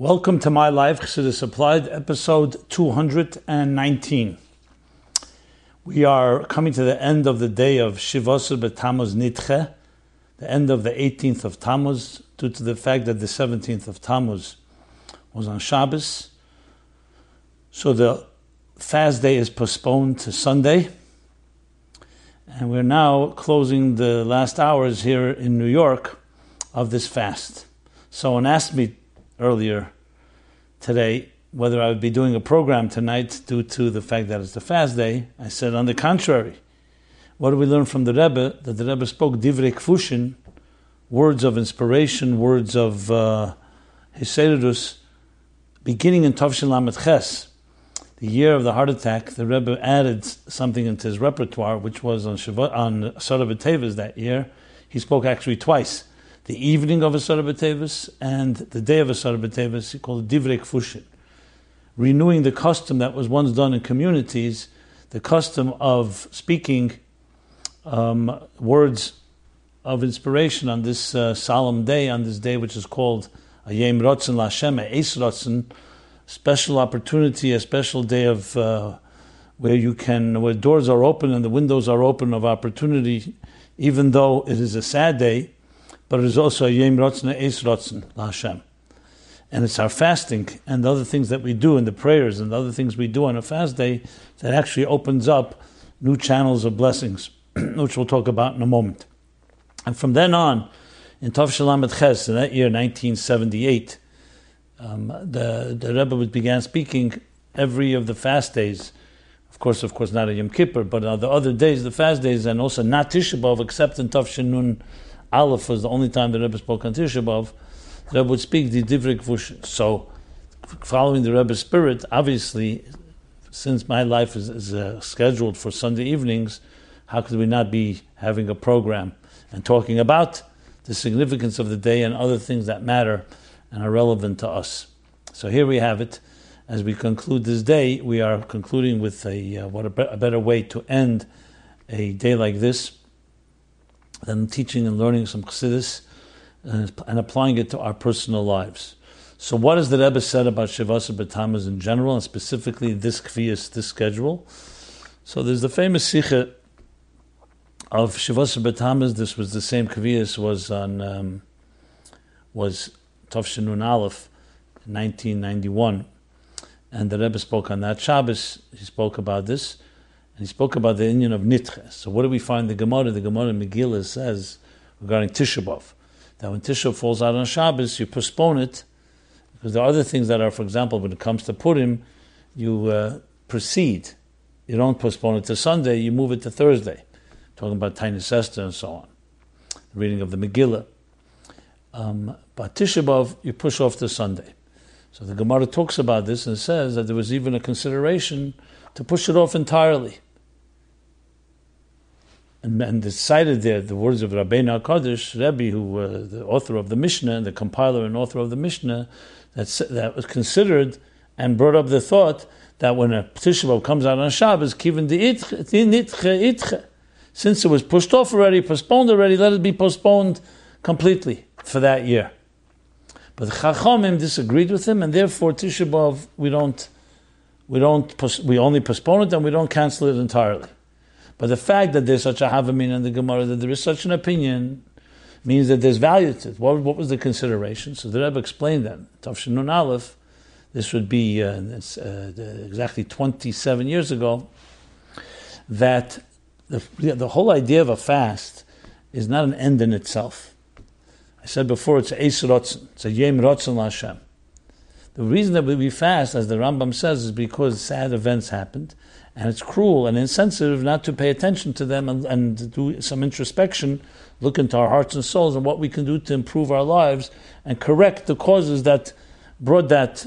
Welcome to My Life, Chassidus Applied, episode 219. We are coming to the end of the day of Shivasar B'Tammuz Nitche, the end of the 18th of Tammuz, due to the fact that the 17th of Tammuz was on Shabbos. So the fast day is postponed to Sunday. And we're now closing the last hours here in New York of this fast. Someone asked me earlier today whether I would be doing a program tonight due to the fact that it's the fast day. I said, on the contrary. What do we learn from the Rebbe? That the Rebbe spoke divrei kfushin, words of inspiration, words of uh, beginning in Tovshin Lamed Ches, the year of the heart attack. The Rebbe added something into his repertoire, which was on Shavuot, on Sarah that year. He spoke actually twice the evening of Asar B'Tevis and the day of Asar B'Tevis, called Divrei Kfushin, renewing the custom that was once done in communities, the custom of speaking um, words of inspiration on this uh, solemn day, on this day which is called Ayem Rotzen Lashem, Eis Rotzen, special opportunity, a special day of uh, where you can, where doors are open and the windows are open of opportunity, even though it is a sad day but it is also a Yem Rotzna Eis Rotzen Hashem. And it's our fasting and the other things that we do and the prayers and the other things we do on a fast day that actually opens up new channels of blessings, which we'll talk about in a moment. And from then on, in Tov Shalom Ches, in that year, 1978, um, the, the Rebbe began speaking every of the fast days. Of course, of course, not a Yom Kippur, but on the other days, the fast days, and also not Tisha B'Av, except in Tov Shinun Aleph was the only time the Rebbe spoke on Tisha B'Av, the Rebbe would speak the Divrei Kvush. So, following the Rebbe's spirit, obviously, since my life is, is uh, scheduled for Sunday evenings, how could we not be having a program and talking about the significance of the day and other things that matter and are relevant to us? So here we have it. As we conclude this day, we are concluding with a uh, what a, a better way to end a day like this than teaching and learning some chassidus and, and, applying it to our personal lives. So, what has the Rebbe said about Shavasa B'Tammuz in general, and specifically this kvias, this schedule? So, there's the famous sikha of Shavasa B'Tammuz. This was the same kvias was on um, was Tovshinun Aleph, 1991, and the Rebbe spoke on that Shabbos. He spoke about this. And he spoke about the Indian of Nitche. So what do we find the Gemara? The Gemara in Megillah says regarding Tisha B'Av, that when Tisha falls out on Shabbos, you postpone it, because there are other things that are, for example, when it comes to Purim, you uh, proceed. You don't postpone it to Sunday, you move it to Thursday. Talking about Taanis Esther and so on. The reading of the Megillah. Um, but Tisha B'Av, you push off to Sunday. So the Gemara talks about this and says that there was even a consideration to push it off entirely and, and decided there the words of Rabbeinu Hakadosh Rebbe, who was uh, the author of the Mishnah, and the compiler and author of the Mishnah, that that was considered and brought up the thought that when a Tisha comes out on Shabbos, kiven the itche itche, since it was pushed off already, postponed already, let it be postponed completely for that year. But the disagreed with him, and therefore Tisha we don't, we don't, we only postpone it and we don't cancel it entirely. But the fact that there's such a havamin in the Gemara, that there is such an opinion, means that there's value to it. What, what was the consideration? So the Rebbe explained that. Tavshinun Aleph, this would be uh, uh, exactly 27 years ago, that the, the whole idea of a fast is not an end in itself. I said before, it's Eis Rotzen, it's a Yem Rotzen Hashem. The reason that we fast, as the Rambam says, is because sad events happened, and it's cruel and insensitive not to pay attention to them and, and do some introspection, look into our hearts and souls and what we can do to improve our lives and correct the causes that brought that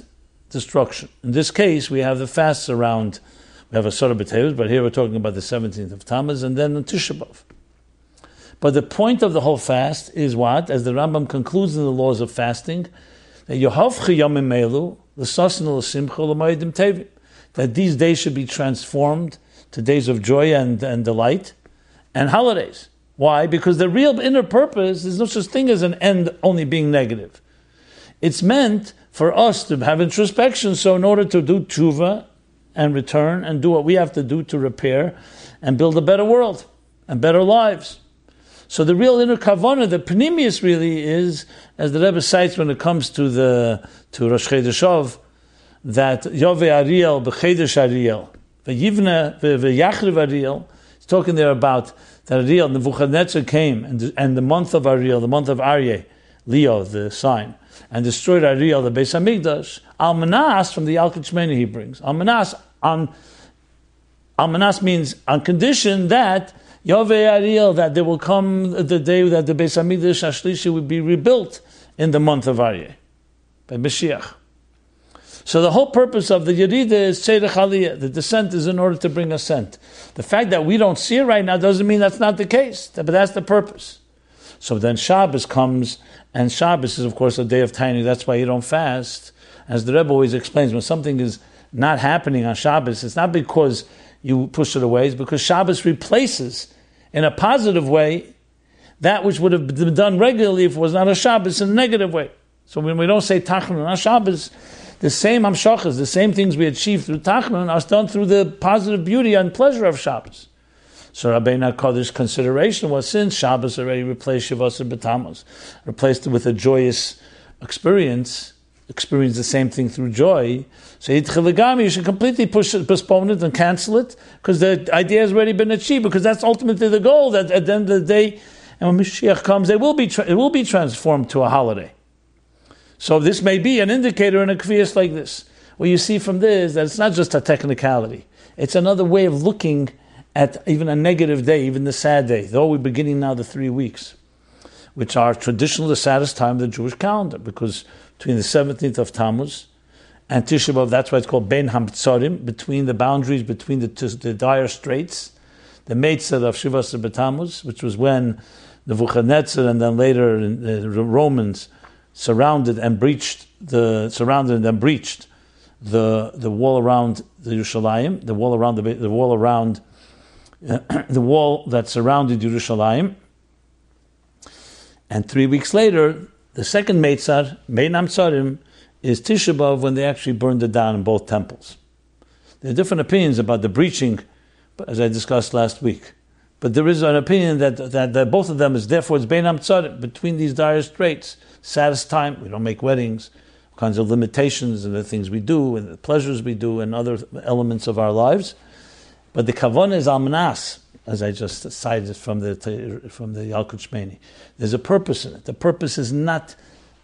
destruction. In this case, we have the fasts around, we have a Sarah B'Tevis, but here we're talking about the 17th of Tammuz and then the Tisha B'Av. But the point of the whole fast is what? As the Rambam concludes in the laws of fasting, that Yohav Chiyamim Melu, the Sasna L'Simcha L'Ma'idim Tevim that these days should be transformed to days of joy and, and delight and holidays. Why? Because the real inner purpose is no such thing as an end only being negative. It's meant for us to have introspection. So, in order to do tshuva and return and do what we have to do to repair and build a better world and better lives. So, the real inner kavana, the panemius really is, as the Rebbe cites when it comes to the to Rosh Chodeshov, that Yove Ariel b'Chedesh Ariel v'Yivne v'Yachriv Ariel. He's talking there about that Ariel Nebuchadnezzar came and and the month of Ariel, the month of Aryeh, Leo, the sign and destroyed Ariel, the Beis Hamikdash. Almanas from the Yalkut Shimoni he brings. Almanas on Almanas means on condition that Yove Ariel that there will come the day that the Beis Hamikdash Ashlishi will be rebuilt in the month of Aryeh by Mashiach. So the whole purpose of the Yerida is Tzedek Aliyah. The descent is in order to bring ascent. The fact that we don't see it right now doesn't mean that's not the case, but that's the purpose. So then Shabbos comes and Shabbos is, of course, a day of tiny. That's why you don't fast. As the Rebbe always explains, when something is not happening on Shabbos, it's not because you push it away, it's because Shabbos replaces, in a positive way, that which would have been done regularly if it was not a Shabbos in a negative way. So when we don't say Tachnun on Shabbos, the same Hamshachas, the same things we achieve through Tachnun are done through the positive beauty and pleasure of Shabbos. So Rabbeinu Kodesh consideration was since Shabbos already replaced Shavuos and B'Tammuz, replaced it with a joyous experience, experience the same thing through joy. So you should completely push it, postpone it and cancel it because the idea has already been achieved because that's ultimately the goal that at the end of the day, and when Mashiach comes, it will be, tra- it will be transformed to a holiday. So this may be an indicator in a kvias like this. What you see from this is that it's not just a technicality; it's another way of looking at even a negative day, even the sad day, though we're beginning now the three weeks, which are traditionally the saddest time of the Jewish calendar, because between the 17th of Tammuz and Tisha B'Av, that's why it's called Ben Hamtzorim, between the boundaries between the, the dire straits, the Meitzah of Shivas B'Tammuz, which was when the Nebuchadnezzar and then later the uh, Romans surrounded and breached the surrounded and breached the the wall around the Yerushalayim, the wall around the the wall around the wall that surrounded Yerushalayim. And three weeks later, the second Meitzar, Meinam Tzarim, is Tisha B'Av when they actually burned it down in both temples. There are different opinions about the breaching, as I discussed last week. But there is an opinion that, that, that both of them is therefore it's Beinam between these dire straits. Saddest time, we don't make weddings, kinds of limitations and the things we do and the pleasures we do and other elements of our lives. But the kavon is almanas, as I just cited from the from the Yalkut Shimoni. There's a purpose in it. The purpose is not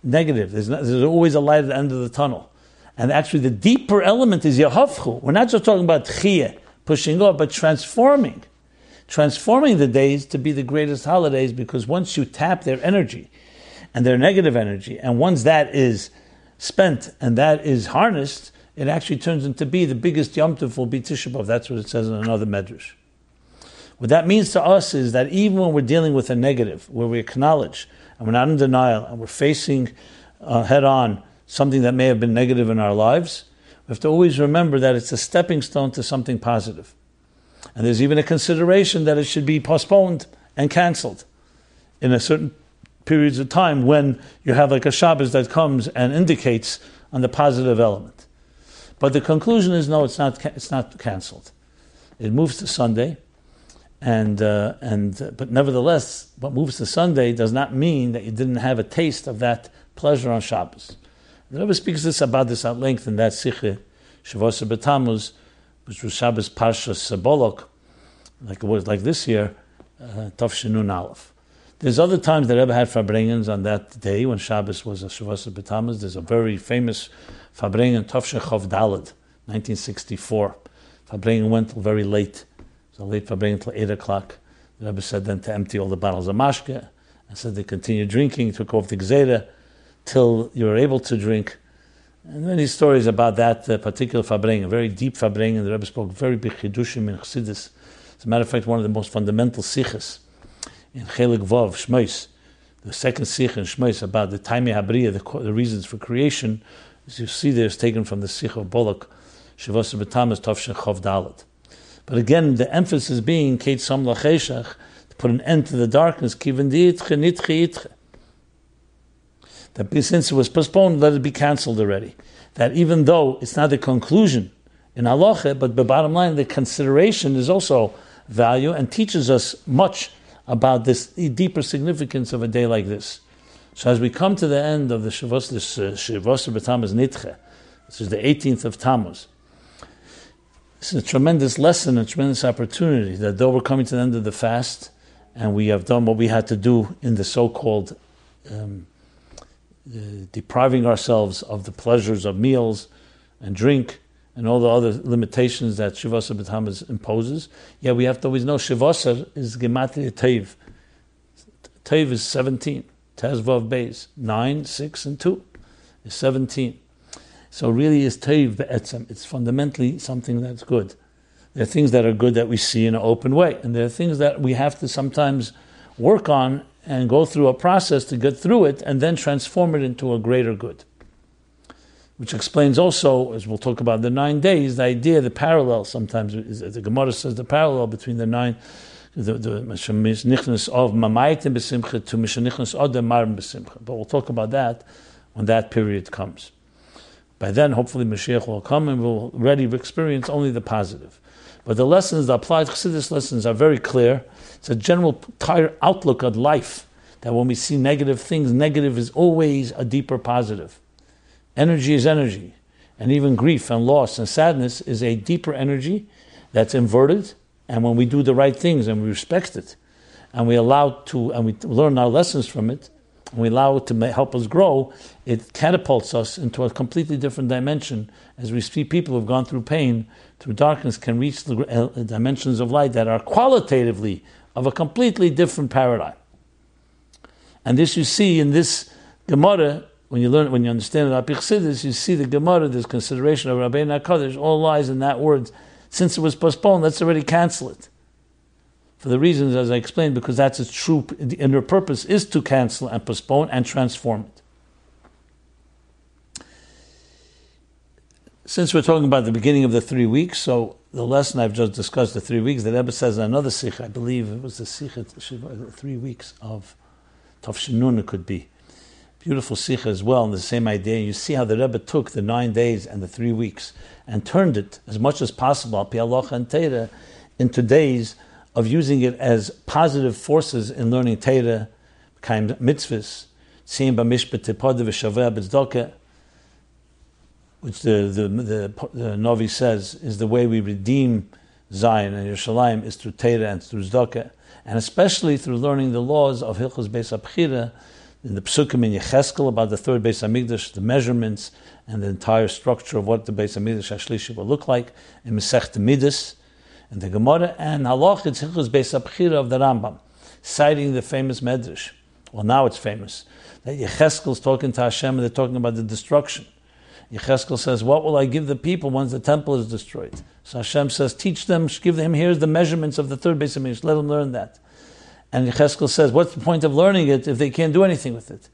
negative. There's, not, there's always a light at the end of the tunnel. And actually, the deeper element is yahavchu. We're not just talking about chiyah, pushing off, but transforming. Transforming the days to be the greatest holidays because once you tap their energy and their negative energy, and once that is spent and that is harnessed, it actually turns into be the biggest Yom Tov will be Tisha B'Av. That's what it says in another Medrash. What that means to us is that even when we're dealing with a negative, where we acknowledge and we're not in denial and we're facing uh, head on something that may have been negative in our lives, we have to always remember that it's a stepping stone to something positive. And there's even a consideration that it should be postponed and cancelled in a certain periods of time when you have like a Shabbos that comes and indicates on the positive element. But the conclusion is no, it's not. It's not cancelled. It moves to Sunday, and uh, and uh, but nevertheless, what moves to Sunday does not mean that you didn't have a taste of that pleasure on Shabbos. The Rebbe speaks this about this at length in that Sikhe Shavuos B'Tammuz, which was Shabbos Parsha Sabolok, like it was like this year, uh, Tov Aleph. There's other times that Rebbe had Farbrengens on that day when Shabbos was a Shavuos B'Tammuz. There's a very famous Farbrengen Tovshechov Dalad, 1964. Farbrengen went till very late. So late Farbrengen till 8 o'clock. The Rebbe said then to empty all the bottles of mashke, and said they continued drinking, took off the gzeda till you were able to drink. And many stories about that uh, particular a very deep Farbrengen. The Rebbe spoke very big chidushim in Chassidus. As a matter of fact, one of the most fundamental sikhs in Chelik Vav, Shmois, the second sikh in Shmois about the Taimi Habriya, the, the reasons for creation, as you see there, is taken from the Sikh of Balak, Shavos B'Tamas Tovshin Chov Dalet. But again, the emphasis being Kate Sam Lacheshach, to put an end to the darkness, Kivin That that since it was postponed, let it be cancelled already. That even though it's not the conclusion in halacha, but the bottom line, the consideration is also value and teaches us much about this deeper significance of a day like this. So as we come to the end of the Shavuos, this uh, Shavuos B'Tammuz Nitche, this is the 18th of Tammuz. This is a tremendous lesson, a tremendous opportunity that though we're coming to the end of the fast and we have done what we had to do in the so-called um, uh, depriving ourselves of the pleasures of meals and drink and all the other limitations that Shivasa B'Tammuz imposes. Yeah, we have to always know Shivasa is Gematria Tev. Tev is 17. Tez Vav Beis. 9, 6, and 2 is 17. So really is Tev Be'etzem. It's fundamentally something that's good. There are things that are good that we see in an open way, and there are things that we have to sometimes work on and go through a process to get through it and then transform it into a greater good. Which explains also, as we'll talk about the nine days, the idea, the parallel sometimes, is, the Gemara says the parallel between the nine, the, the mishnichnas of mamaytim besimcha to mishnichnas odem marim besimcha. But we'll talk about that when that period comes. By then, hopefully, Mashiach will come and we'll already experience only the positive. But the lessons, the applied Chassidus lessons, are very clear it's a general entire outlook of life that when we see negative things, negative is always a deeper positive. Energy is energy. And even grief and loss and sadness is a deeper energy that's inverted. And when we do the right things and we respect it, and we allow to, and we learn our lessons from it, and we allow it to help us grow, it catapults us into a completely different dimension. As we see people who've gone through pain, through darkness, can reach the uh, dimensions of light that are qualitatively of a completely different paradigm. And this you see in this Gemara, when you learn, when you understand the Chassidus, you see the Gemara, this consideration of Rabbeinu HaKadosh, all lies in that word. Since it was postponed, let's already cancel it. For the reasons as I explained, because that's its true inner purpose is to cancel and postpone and transform it. Since we're talking about the beginning of the three weeks, so the lesson I've just discussed, the three weeks, that Rebbe says in another sikh, I believe it was the sikh, three weeks of Tafshinun, it could be. Beautiful sikh as well, and the same idea. You see how the Rebbe took the nine days and the three weeks and turned it as much as possible, Pi Allah and Teira, into days of using it as positive forces in learning Teira, kind mitzvahs, seeing b'mishpat tepod v'shaveh b'tzedakah, which the, the, the, the Novi says is the way we redeem Zion and Yerushalayim is through Torah and through Zdaka, and especially through learning the laws of Hilchos Beis Habechirah, in the Psukim in Yecheskel about the third Beis Hamikdash, the measurements and the entire structure of what the Beis Hamikdash Hashlishi will look like, in Masech Midas, and the Gemara, and Halach, it's Hilchos Beis Habechirah of the Rambam, citing the famous Medrash. Well, now it's famous. That Yecheskel is talking to Hashem and they're talking about the destruction. Yecheskel says, What will I give the people once the temple is destroyed? So Hashem says, Teach them, give them, here's the measurements of the third base of Mikdash, let them learn that. And Yecheskel says, What's the point of learning it if they can't do anything with it?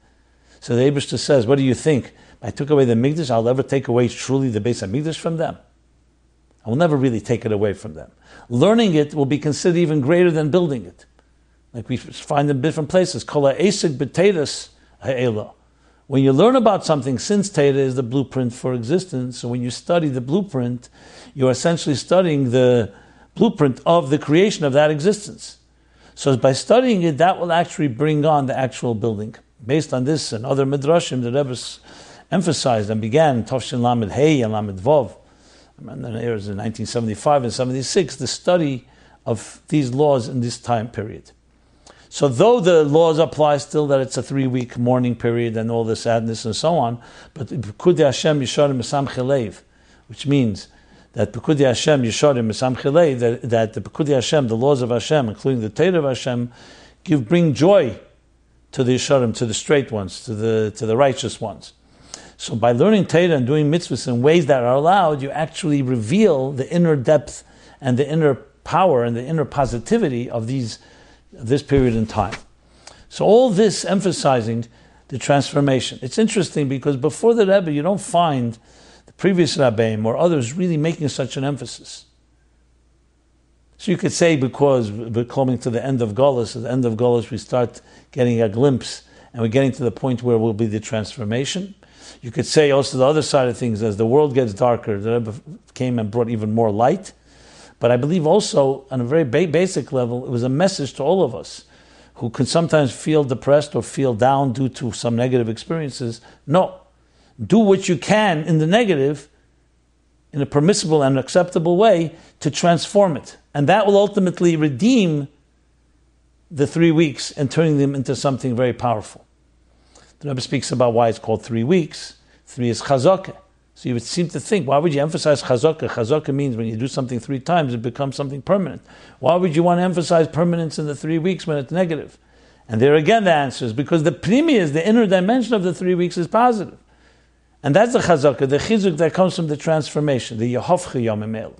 So the Abishta says, What do you think? I took away the Mikdash, I'll never take away truly the base of Mikdash from them. I will never really take it away from them. Learning it will be considered even greater than building it. Like we find in different places. Kol ha'esig b'teirus ha'ela. When you learn about something, since Teda is the blueprint for existence, so when you study the blueprint, you're essentially studying the blueprint of the creation of that existence. So by studying it, that will actually bring on the actual building. Based on this and other midrashim, the Rebbe emphasized and began Tovshin Lamed Hey and Lamed Vov, and then it was in 1975 and 76, the study of these laws in this time period. So though the laws apply still that it's a three week mourning period and all the sadness and so on, but Pekudi Hashem Yisharim Misam Chilev, which means that Pekudi Hashem Yisharim Misam Chilev, that, that the Pekudi Hashem, the laws of Hashem, including the Torah of Hashem, give bring joy to the Yisharim, to the straight ones, to the to the righteous ones. So by learning Torah and doing mitzvahs in ways that are allowed, you actually reveal the inner depth and the inner power and the inner positivity of these this period in time. So all this emphasizing the transformation. It's interesting because before the Rebbe, you don't find previous Rabbeim or others really making such an emphasis. So you could say because we're coming to the end of Golis, at the end of Golis we start getting a glimpse and we're getting to the point where will be the transformation. You could say also the other side of things, as the world gets darker, the Rebbe came and brought even more light. But I believe also, on a very ba- basic level, it was a message to all of us who could sometimes feel depressed or feel down due to some negative experiences. No, do what you can in the negative in a permissible and acceptable way to transform it. And that will ultimately redeem the three weeks and turning them into something very powerful. The Rebbe speaks about why it's called three weeks. Three is chazakah. So you would seem to think, why would you emphasize chazakah? Chazakah means when you do something three times, it becomes something permanent. Why would you want to emphasize permanence in the three weeks when it's negative? And there again, the answer is because the premium, the inner dimension of the three weeks, is positive. And that's the chazakah, the chizuk that comes from the transformation, the Yehovcha Yomimel.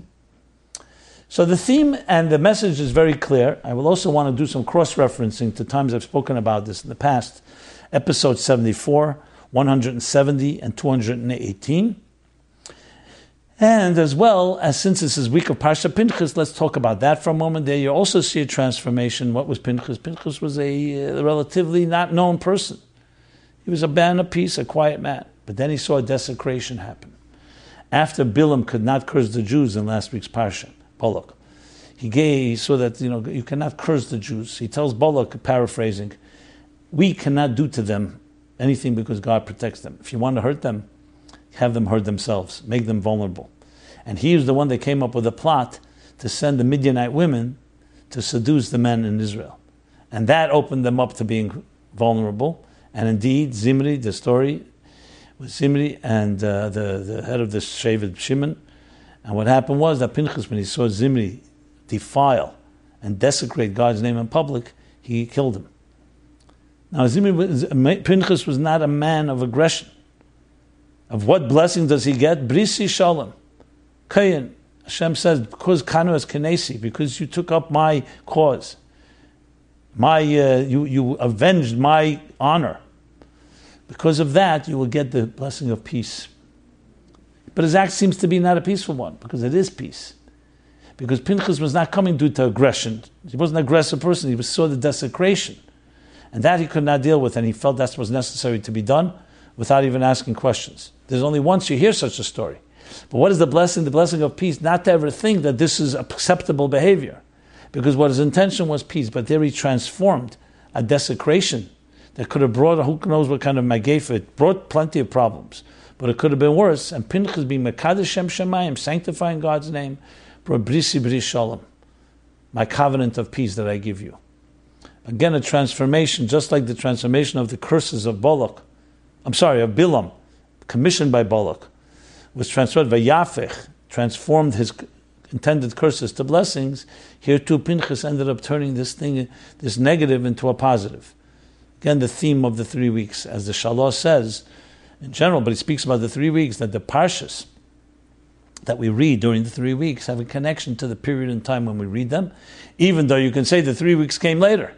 So the theme and the message is very clear. I will also want to do some cross referencing to times I've spoken about this in the past. Episode 74, 170, and 218. And as well as since this is week of Parsha Pinchas, let's talk about that for a moment. There you also see a transformation. What was Pinchas? Pinchas was a, uh, relatively not known person. He was a man of peace, a quiet man. But then he saw a desecration happen. After Bilam could not curse the Jews in last week's Parsha, Balak, he gave, saw that you know you cannot curse the Jews. He tells Balak, paraphrasing, we cannot do to them anything because God protects them. If you want to hurt them, have them hurt themselves, make them vulnerable. And he was the one that came up with a plot to send the Midianite women to seduce the men in Israel. And that opened them up to being vulnerable. And indeed, Zimri, the story was Zimri and uh, the, the head of the Shevet Shimon. And what happened was that Pinchas, when he saw Zimri defile and desecrate God's name in public, he killed him. Now, Zimri was, Pinchas was not a man of aggression. Of what blessing does he get? Brisi Shalom. Kayin. Hashem says, because Kanu is Kenesi, because you took up my cause. My, uh, you, you avenged my honor. Because of that, you will get the blessing of peace. But his act seems to be not a peaceful one, because it is peace. Because Pinchas was not coming due to aggression. He wasn't an aggressive person, he saw the desecration. And that he could not deal with, and he felt that was necessary to be done without even asking questions. There's only once you hear such a story. But what is the blessing? The blessing of peace, not to ever think that this is acceptable behavior. Because what his intention was peace, but there he transformed a desecration that could have brought, who knows what kind of magafa, it brought plenty of problems. But it could have been worse. And Pinchas being Mekadesh Shem Shemayim, sanctifying God's name, brought Brisi Bris Shalom, my covenant of peace that I give you. Again, a transformation, just like the transformation of the curses of Balak, I'm sorry, of Bilam, commissioned by Balak, was transferred by Yafech, transformed his intended curses to blessings. Here too, Pinchas ended up turning this thing, this negative, into a positive. Again, the theme of the three weeks, as the Shalah says in general, but he speaks about the three weeks that the parshas that we read during the three weeks have a connection to the period in time when we read them, even though you can say the three weeks came later.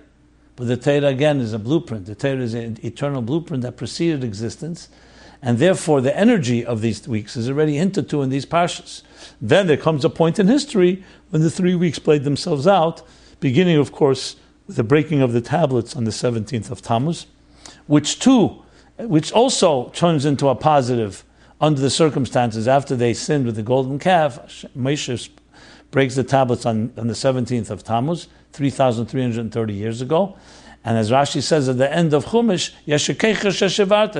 But the Torah again is a blueprint. The Torah is an eternal blueprint that preceded existence, and therefore the energy of these weeks is already hinted to in these parshas. Then there comes a point in history when the three weeks played themselves out, beginning, of course, the breaking of the tablets on the 17th of Tammuz, which too, which also turns into a positive under the circumstances after they sinned with the golden calf. Moshe breaks the tablets on, on the 17th of Tammuz. 3,330 years ago. And as Rashi says at the end of Chumash,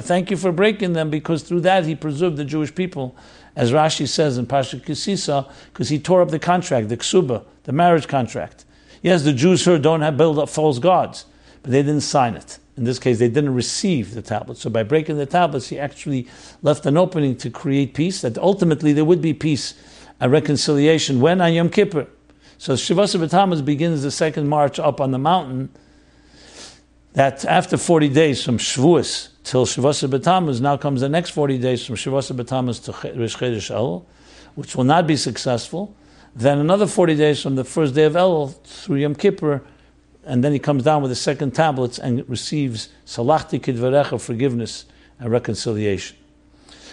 thank you for breaking them because through that he preserved the Jewish people. As Rashi says in Pasha Kisisa, because he tore up the contract, the ksuba, the marriage contract. Yes, the Jews here don't have build up false gods, but they didn't sign it. In this case, they didn't receive the tablets. So by breaking the tablets, he actually left an opening to create peace, that ultimately there would be peace and reconciliation when on Yom Kippur. So Shavasa B'Tammuz begins the second march up on the mountain. That after 40 days from Shavuos till Shavasa B'Tammuz, now comes the next 40 days from Shavasa B'Tammuz to Rish Chedesh El, which will not be successful. Then another 40 days from the first day of El through Yom Kippur, and then he comes down with the second tablets and receives Salachti Kidvarecha, forgiveness and reconciliation.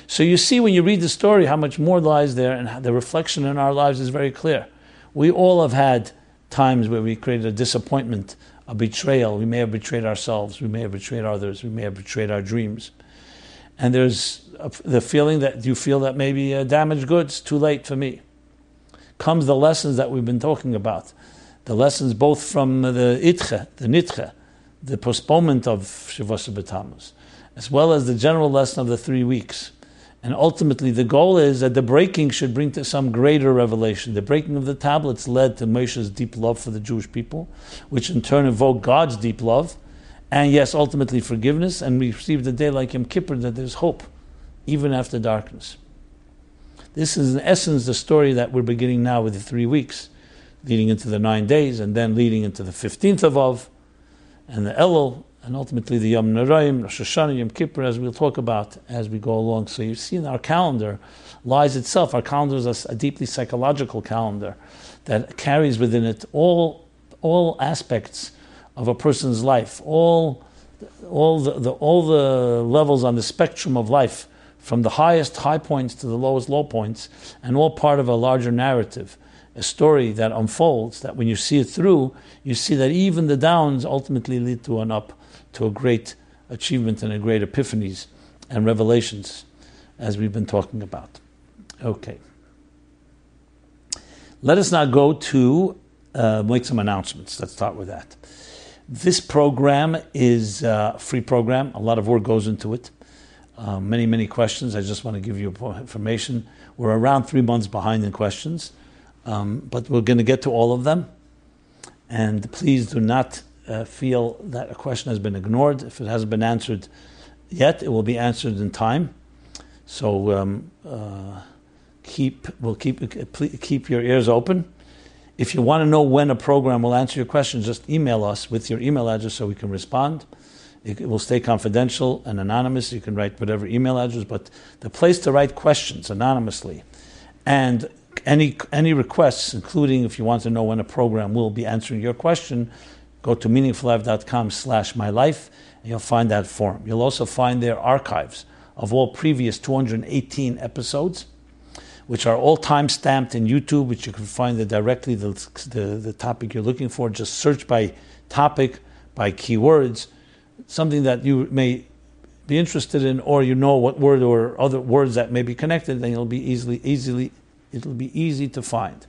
So you see when you read the story how much more lies there, and the reflection in our lives is very clear. We all have had times where we created a disappointment a betrayal. We may have betrayed ourselves. We may have betrayed others. We may have betrayed our dreams. And there's a, the feeling that you feel that maybe uh, damaged goods, too late for me. Comes the lessons that we've been talking about. The lessons both from the itche, the nitche, the postponement of Shavuot as well as the general lesson of the three weeks. And ultimately, the goal is that the breaking should bring to some greater revelation. The breaking of the tablets led to Moshe's deep love for the Jewish people, which in turn evoked God's deep love, and yes, ultimately forgiveness. And we received a day like Yom Kippur that there's hope, even after darkness. This is, in essence, the story that we're beginning now with the three weeks, leading into the nine days, and then leading into the 15th of Av, and the Elul, and ultimately the Yom Naraim, Rosh Hashanah, Yom Kippur, as we'll talk about as we go along. So you've seen our calendar lies itself. Our calendar is a, a deeply psychological calendar that carries within it all, all aspects of a person's life, all, all, the, the, all the levels on the spectrum of life, from the highest high points to the lowest low points, and all part of a larger narrative a story that unfolds, that when you see it through, you see that even the downs ultimately lead to an up to a great achievement and a great epiphanies and revelations, as we've been talking about. Okay. Let us now go to uh, make some announcements. Let's start with that. This program is a free program. A lot of work goes into it. Uh, many, many questions. I just want to give you information. We're around three months behind in questions, um, but we're going to get to all of them. And please do not uh, feel that a question has been ignored. If it hasn't been answered yet, it will be answered in time. So um, uh, keep we'll keep keep your ears open. If you want to know when a program will answer your questions, just email us with your email address so we can respond. It will stay confidential and anonymous. You can write whatever email address, but the place to write questions anonymously and any any requests, including if you want to know when a program will be answering your question, go to meaningfullife.com slash my life and you'll find that form. You'll also find there archives of all previous 218 episodes, which are all time stamped in YouTube, which you can find the directly the, the, the topic you're looking for. Just search by topic, by keywords, something that you may be interested in, or you know what word or other words that may be connected, then it'll be easily easily it'll be easy to find.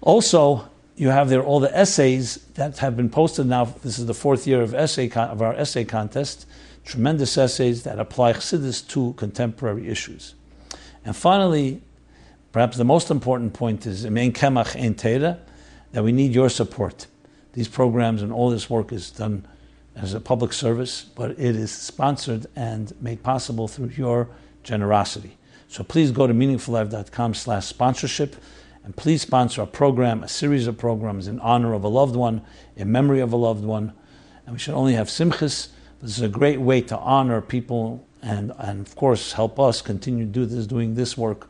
Also, you have there all the essays that have been posted now. This is the fourth year of essay con- of our essay contest. Tremendous essays that apply Chassidus to contemporary issues. And finally, perhaps the most important point is Mein Kemach that we need your support. These programs and all this work is done as a public service, but it is sponsored and made possible through your generosity. So please go to meaningfullife.com slash sponsorship and please sponsor a program, a series of programs in honor of a loved one, in memory of a loved one. And we should only have simchas. This is a great way to honor people and, and of course, help us continue to do this, doing this work.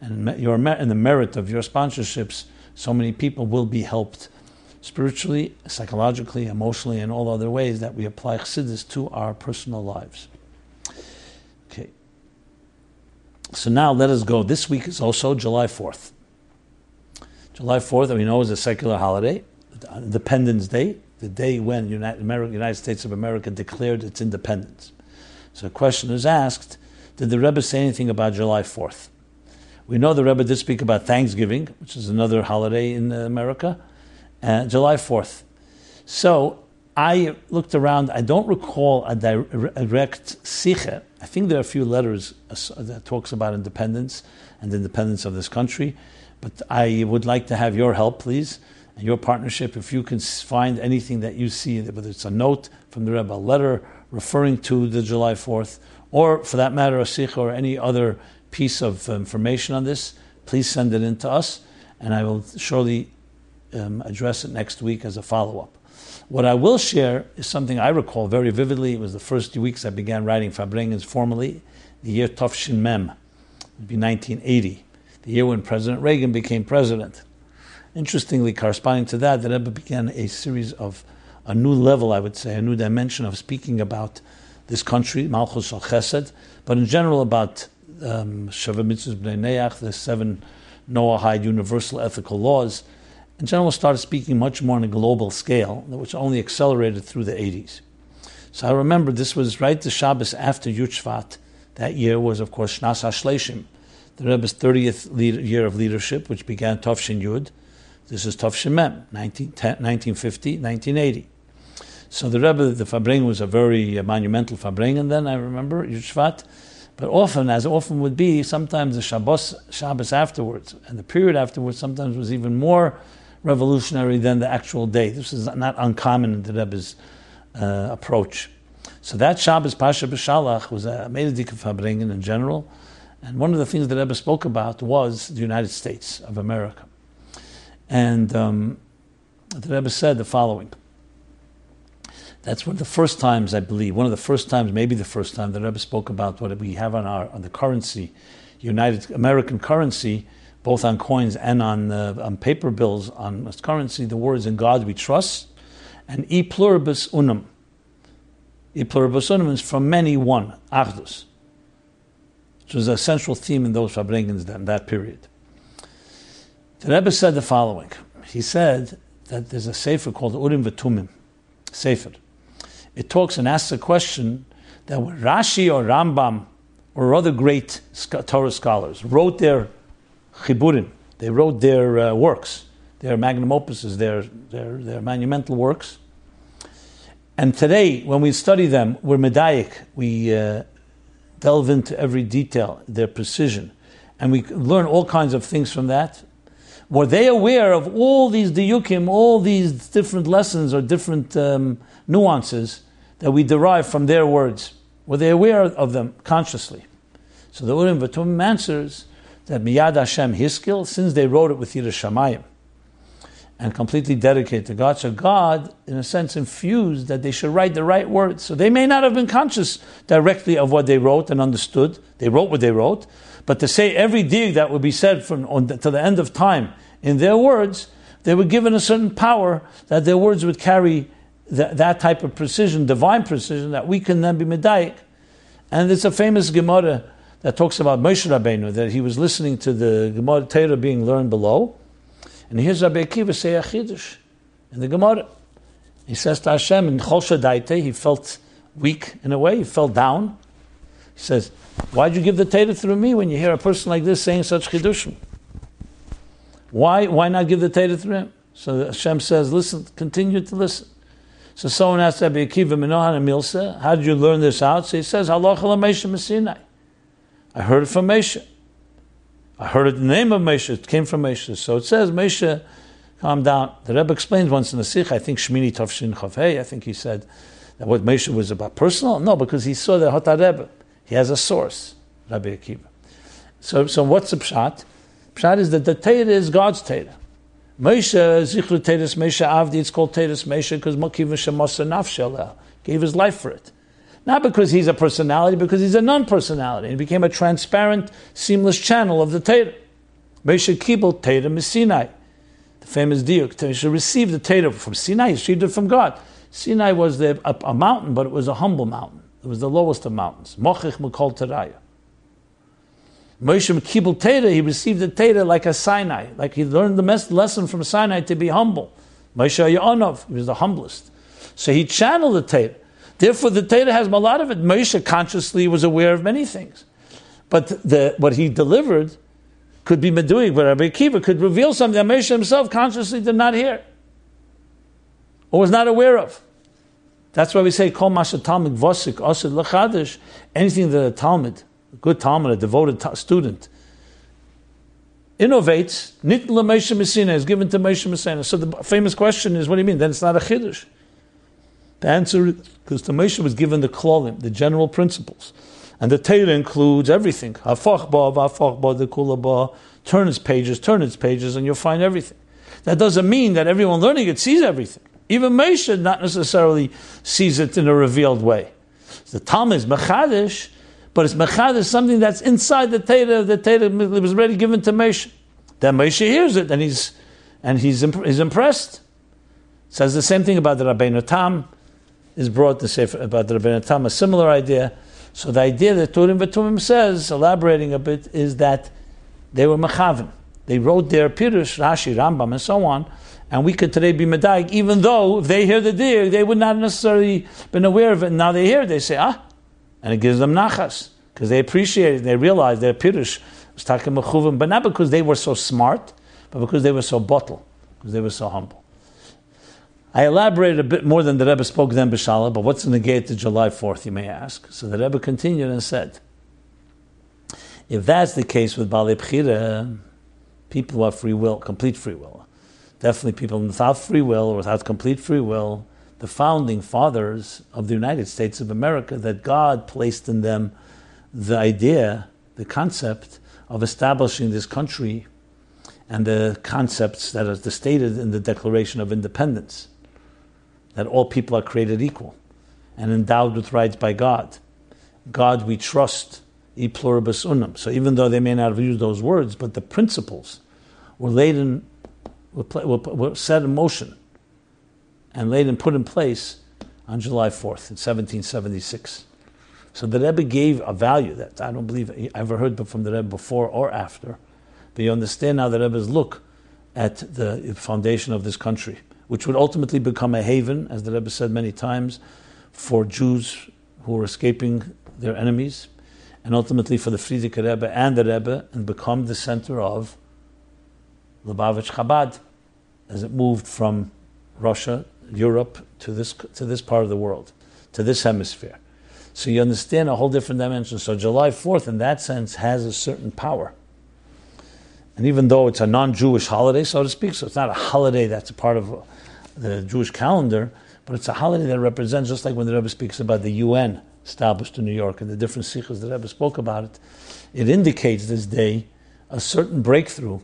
And your, in the merit of your sponsorships, so many people will be helped spiritually, psychologically, emotionally, and all other ways that we apply chassidus to our personal lives. Okay. So now let us go. This week is also July 4th. July 4th, that we know is a secular holiday, Independence Day, the day when United, America, United States of America declared its independence. So a question is asked, did the Rebbe say anything about July 4th? We know the Rebbe did speak about Thanksgiving, which is another holiday in America, uh, July 4th. So I looked around, I don't recall a direct sikha. I think there are a few letters uh, that talks about independence and independence of this country. But I would like to have your help, please, and your partnership. If you can find anything that you see, whether it's a note from the Rebbe, a letter referring to the July 4th, or for that matter, a sikh or any other piece of information on this, please send it in to us, and I will surely um, address it next week as a follow up. What I will share is something I recall very vividly. It was the first weeks I began writing Farbrengens formally, the year Tov Mem, would be 1980 the year when President Reagan became president. Interestingly, corresponding to that, the Rebbe began a series of a new level, I would say, a new dimension of speaking about this country, Malchus al Chesed, but in general about um, Sheva Mitzvahs Bnei Neach, the seven Noahide universal ethical laws, in general started speaking much more on a global scale, which only accelerated through the 80s. So I remember this was right the Shabbos after Yud Shvat. That year was, of course, Shnas HaShleshim, the Rebbe's 30th year of leadership, which began Tovshin Yud. This is Tovshin Mem, 1950, 1980. So the Rebbe, the Farbrengen was a very uh, monumental Farbrengen then, I remember, Yud Shvat. But often, as often would be, sometimes the Shabbos, Shabbos afterwards, and the period afterwards sometimes was even more revolutionary than the actual day. This is not uncommon in the Rebbe's uh, approach. So that Shabbos Pasha B'Shalach was a Mededik Farbrengen in general, and one of the things that Rebbe spoke about was the United States of America. And um, the Rebbe said the following. That's one of the first times, I believe, one of the first times, maybe the first time, the Rebbe spoke about what we have on our on the currency, United American currency, both on coins and on on paper bills, on currency. The words "In God We Trust," and "E pluribus unum." E pluribus unum is from many one, achdus, which was a central theme in those Farbrengens in that period. The Rebbe said the following. He said that there's a sefer called Urim V'Tumim, sefer it talks and asks a question that when Rashi or Rambam or other great Torah scholars wrote their chiburim, they wrote their uh, works, their magnum opuses, their, their, their monumental works. And today, when we study them, we're medayik, we uh, delve into every detail, their precision, and we learn all kinds of things from that. Were they aware of all these diyukim, all these different lessons or different um, nuances that we derive from their words. Were they aware of them consciously? So the Urim V'Tumim answers that Miyad Hashem Hiskil, since they wrote it with Yiras Shamayim, and completely dedicated to God. So God, in a sense, infused that they should write the right words. So they may not have been conscious directly of what they wrote and understood. They wrote what they wrote, but to say every dig that would be said from on the, to the end of time in their words, they were given a certain power that their words would carry that type of precision, divine precision, that we can then be medayik. And it's a famous Gemara that talks about Moshe Rabbeinu, that he was listening to the Gemara Torah being learned below, and here's Rabbi Akiva say a chiddush in the Gemara. He says to Hashem, in Chol Shadaite, he felt weak in a way, he fell down. He says, Why'd you give the Torah through me when you hear a person like this saying such chiddushim? Why, why not give the Torah through him? So Hashem says, Listen, continue to listen. So someone asked Rabbi Akiva Minohan Milsa, how did you learn this out? So he says, Halacha Moshe Messinai. I heard it from Moshe. I heard it the name of Moshe. It came from Moshe. So it says, Moshe, calm down. The Rebbe explains once in the Sikh, I think Shmini Tovshin Chavhei, I think he said that what Moshe was about personal. No, because he saw the Hotar Rebbe. He has a source, Rabbi Akiva. So, so what's the pshat? Pshat is that the Torah is God's Torah. Moshe, Zichru Teres Moshe Avdi, it's called Teres Moshe because Mokiv Shemasa Nafshaleh gave his life for it. Not because he's a personality, because he's a non-personality. He became a transparent, seamless channel of the Torah. Moshe Kibel Torah Sinai. The famous diuk. Moshe received the Torah from Sinai. He received it from God. Sinai was the, a, a, mountain, but it was a humble mountain. It was the lowest of mountains. Mochich Mekol Teraya. Moshe Kibbul Teda, he received the Teda like a Sinai, like he learned the lesson from Sinai to be humble. Moshe Ya'anov, he was the humblest. So he channeled the Teda. Therefore, the Teda has a lot of it. Moshe consciously was aware of many things. But the, what he delivered could be Meduik, but Rabbi Akiva could reveal something that Moshe himself consciously did not hear or was not aware of. That's why we say, Kol Masha Talmud Vosik Osid Lachadish, anything that a Talmud a good Talmud, a devoted ta- student, innovates, nit Moshe Messina is given to Moshe Messina. So the famous question is, what do you mean? Then it's not a chiddush. The answer is because the Moshe was given the klolim, the general principles. And the Torah includes everything. Ba, ba, the. Turn its pages, turn its pages, and you'll find everything. That doesn't mean that everyone learning it sees everything. Even Moshe not necessarily sees it in a revealed way. The Talmud is mechadish, but it's mechad is something that's inside the Torah. The Torah was already given to Moshe. Then Moshe hears it, and he's and he's, imp- he's impressed. Says the same thing about the Rabbeinu Tam. Is brought to say about the Rabbeinu Tam a similar idea. So the idea that Turim V'Tumim says, elaborating a bit, is that they were mechavan. They wrote their Pirush, Rashi, Rambam, and so on, And we could today be Medaik, even though if they hear the dir, they would not necessarily been aware of it. Now they hear it, they say, ah, and it gives them nachas because they appreciate it. They realize their pirush was takim mechuvim, but not because they were so smart, but because they were so bottle, because they were so humble. I elaborated a bit more than the Rebbe spoke then Bishala, but what's in the gate to July 4th, you may ask. So the Rebbe continued and said, if that's the case with Bali Bchira, people who have free will, complete free will, definitely people without free will or without complete free will, the founding fathers of the United States of America, that God placed in them the idea, the concept of establishing this country and the concepts that are stated in the Declaration of Independence that all people are created equal and endowed with rights by God. God we trust, e pluribus unum. So even though they may not have used those words, but the principles were laid in, were, were set in motion and laid and put in place on July 4th in 1776. So the Rebbe gave a value that I don't believe I ever heard from the Rebbe before or after. But you understand now the Rebbe's look at the foundation of this country, which would ultimately become a haven, as the Rebbe said many times, for Jews who were escaping their enemies, and ultimately for the Frierdiker Rebbe and the Rebbe, and become the center of Lubavitch Chabad, as it moved from Russia Europe to this to this part of the world, to this hemisphere. So you understand a whole different dimension. So July 4th, in that sense, has a certain power. And even though it's a non-Jewish holiday, so to speak, so it's not a holiday that's a part of the Jewish calendar, but it's a holiday that represents, just like when the Rebbe speaks about the UN established in New York and the different sikhs the Rebbe spoke about it, it indicates this day a certain breakthrough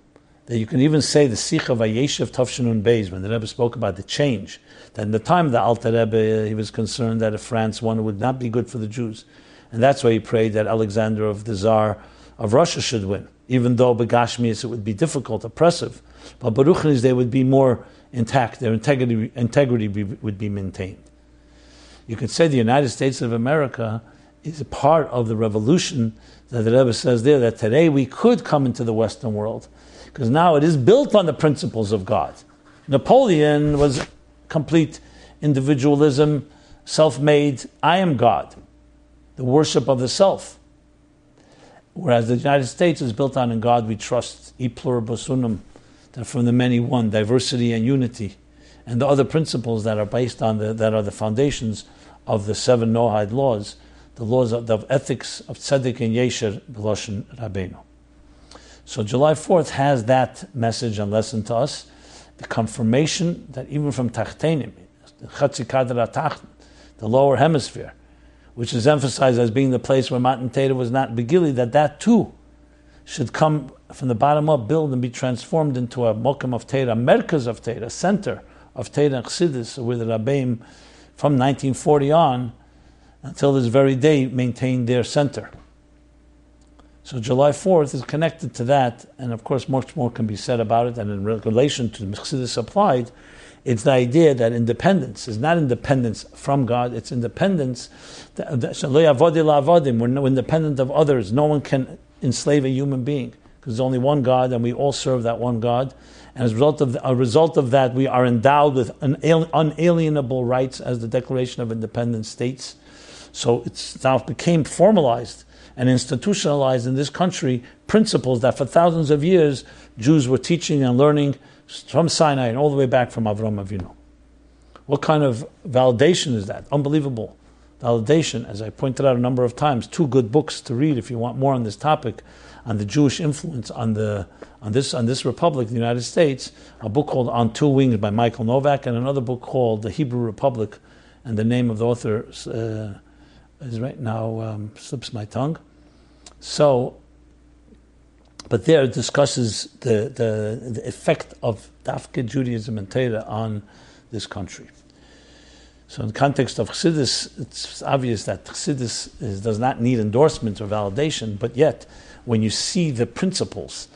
that you can even say the Sikh of Ayeshev Tavshanun Beis, when the Rebbe spoke about the change, that in the time of the Alter Rebbe, he was concerned that if France won, it would not be good for the Jews. And that's why he prayed that Alexander of the Tsar of Russia should win, even though Begashmias it would be difficult, oppressive. But Baruchnis, they would be more intact, their integrity, integrity be, would be maintained. You could say the United States of America is a part of the revolution that the Rebbe says there, that today we could come into the Western world because now it is built on the principles of God. Napoleon was complete individualism, self made, I am God, the worship of the self. Whereas the United States is built on in God we trust, e pluribus unum, that from the many one, diversity and unity, and the other principles that are based on the, that are the foundations of the seven Noahide laws, the laws of, of ethics of tzedek and yesher, Beloshin Rabbeinu. So July 4th has that message and lesson to us, the confirmation that even from Tachtenim, the lower hemisphere, which is emphasized as being the place where Matan Teda was not Begili, that that too should come from the bottom up, build and be transformed into a Mokim of Teda, Merkaz of Teda, center of Teda and Chassidus, the Rabbeim from 1940 on until this very day maintained their center. So July 4th is connected to that, and of course, much more can be said about it. And in relation to the Chassidus applied, it's the idea that independence is not independence from God; it's independence. That we're independent of others. No one can enslave a human being because there's only one God, and we all serve that one God. And as a result of, a result of that, we are endowed with unalienable rights, as the Declaration of Independence states. So it's now became formalized and institutionalized in this country principles that for thousands of years Jews were teaching and learning from Sinai and all the way back from Avram Avinu. What kind of validation is that? Unbelievable validation, as I pointed out a number of times. Two good books to read if you want more on this topic, on the Jewish influence on the on this on this republic, the United States. A book called On Two Wings by Michael Novak, and another book called The Hebrew Republic, and the name of the author uh, is right now um, slips my tongue. So, but there it discusses the, the, the effect of Dafka Judaism and Torah on this country. So, in context of Chassidus, it's obvious that Chassidus is, does not need endorsement or validation, but yet, when you see the principles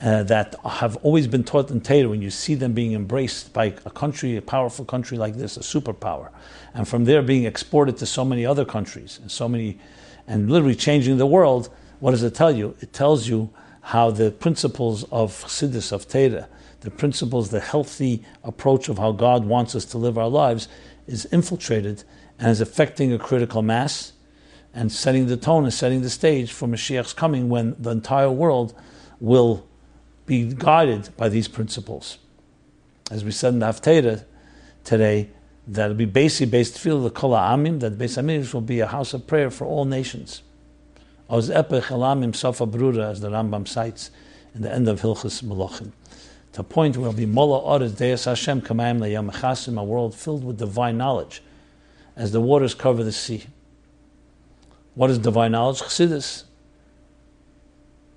uh, that have always been taught in Torah, when you see them being embraced by a country, a powerful country like this, a superpower, and from there being exported to so many other countries and so many, and literally changing the world, what does it tell you? It tells you how the principles of Chassidus, of Torah, the principles, the healthy approach of how God wants us to live our lives is infiltrated and is affecting a critical mass and setting the tone and setting the stage for Mashiach's coming when the entire world will be guided by these principles. As we said in the Haftarah today, that will be basically based field of the Kol Amim, that Beis Hamikdash will be a house of prayer for all nations. As the Rambam cites in the end of Hilchos Melachim. To a point where be Mola Oretz Deus Hashem Kamayim Le'yam a world filled with divine knowledge, as the waters cover the sea. What is divine knowledge? Chassidus.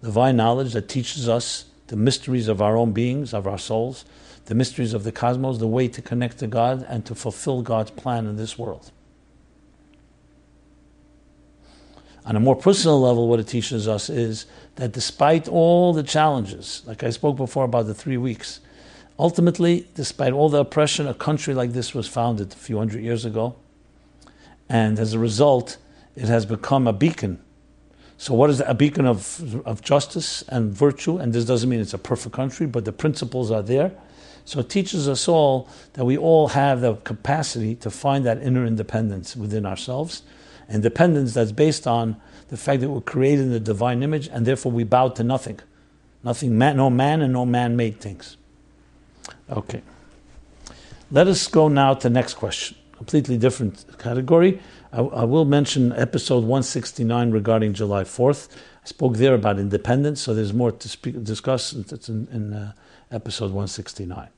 Divine knowledge that teaches us the mysteries of our own beings, of our souls, the mysteries of the cosmos, the way to connect to God and to fulfill God's plan in this world. On a more personal level, what it teaches us is that despite all the challenges, like I spoke before about the three weeks, ultimately, despite all the oppression, a country like this was founded a few hundred years ago. And as a result, it has become a beacon. So, what is a beacon of, of justice and virtue? And this doesn't mean it's a perfect country, but the principles are there. So, it teaches us all that we all have the capacity to find that inner independence within ourselves independence that's based on the fact that we're created in the divine image and therefore we bow to nothing. Nothing, man, no man and no man made things. Okay. Let us go now to the next question. Completely different category. I, I will mention episode 169 regarding July 4th. I spoke there about independence, so there's more to speak, discuss. It's in, in uh, episode 169.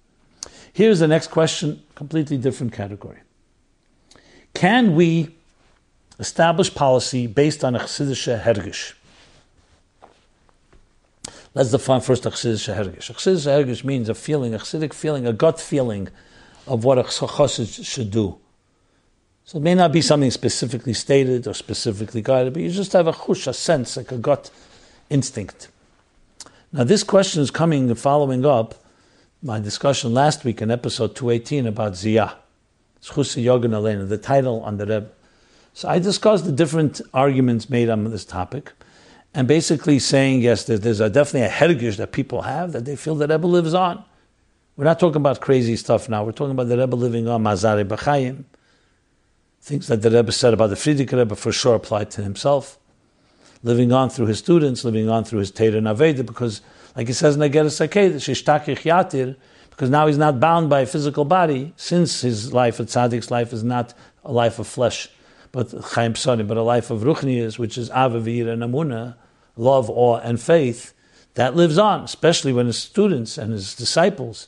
Here's the next question, completely different category. Can we establish policy based on a chassidische hergish. Let's define first a chassidische hergish. A chassidische hergish means a feeling, a chassidic feeling, a gut feeling of what a chassid should do. So it may not be something specifically stated or specifically guided, but you just have a chush, a sense, like a gut instinct. Now, this question is coming and following up my discussion last week in episode 218 about Ziyah. The title on the Rebbe. So I discussed the different arguments made on this topic, and basically saying yes, there's a, definitely a hergish that people have that they feel that Rebbe lives on. We're not talking about crazy stuff now. We're talking about the Rebbe living on Mazare B'chaim. Things that the Rebbe said about the Frierdiker Rebbe for sure applied to himself. Living on through his students, living on through his Teda Naveda, because, like he says in Sakeh, Shishtakich Yatir, because now he's not bound by a physical body, since his life, at Tzaddik's life, is not a life of flesh but Chaim Psani, but a life of Ruchnias, which is Avavir and Amuna, love, awe, and faith, that lives on, especially when his students and his disciples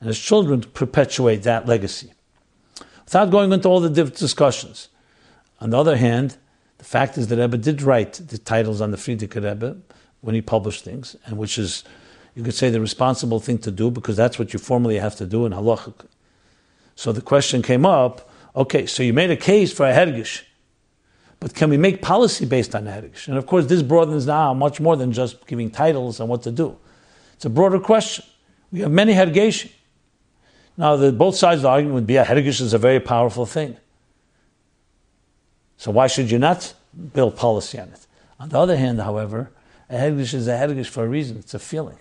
and his children perpetuate that legacy. Without going into all the different discussions. On the other hand, the fact is that Rebbe did write the titles on the Frierdiker Rebbe when he published things, and which is, you could say, the responsible thing to do because that's what you formally have to do in halachic. So the question came up Okay, so you made a case for a hergish, but can we make policy based on hergish? And of course, this broadens now much more than just giving titles and what to do. It's a broader question. We have many hergish. Now, the, both sides of the argument would be a hergish is a very powerful thing. So why should you not build policy on it? On the other hand, however, a hergish is a hergish for a reason. It's a feeling.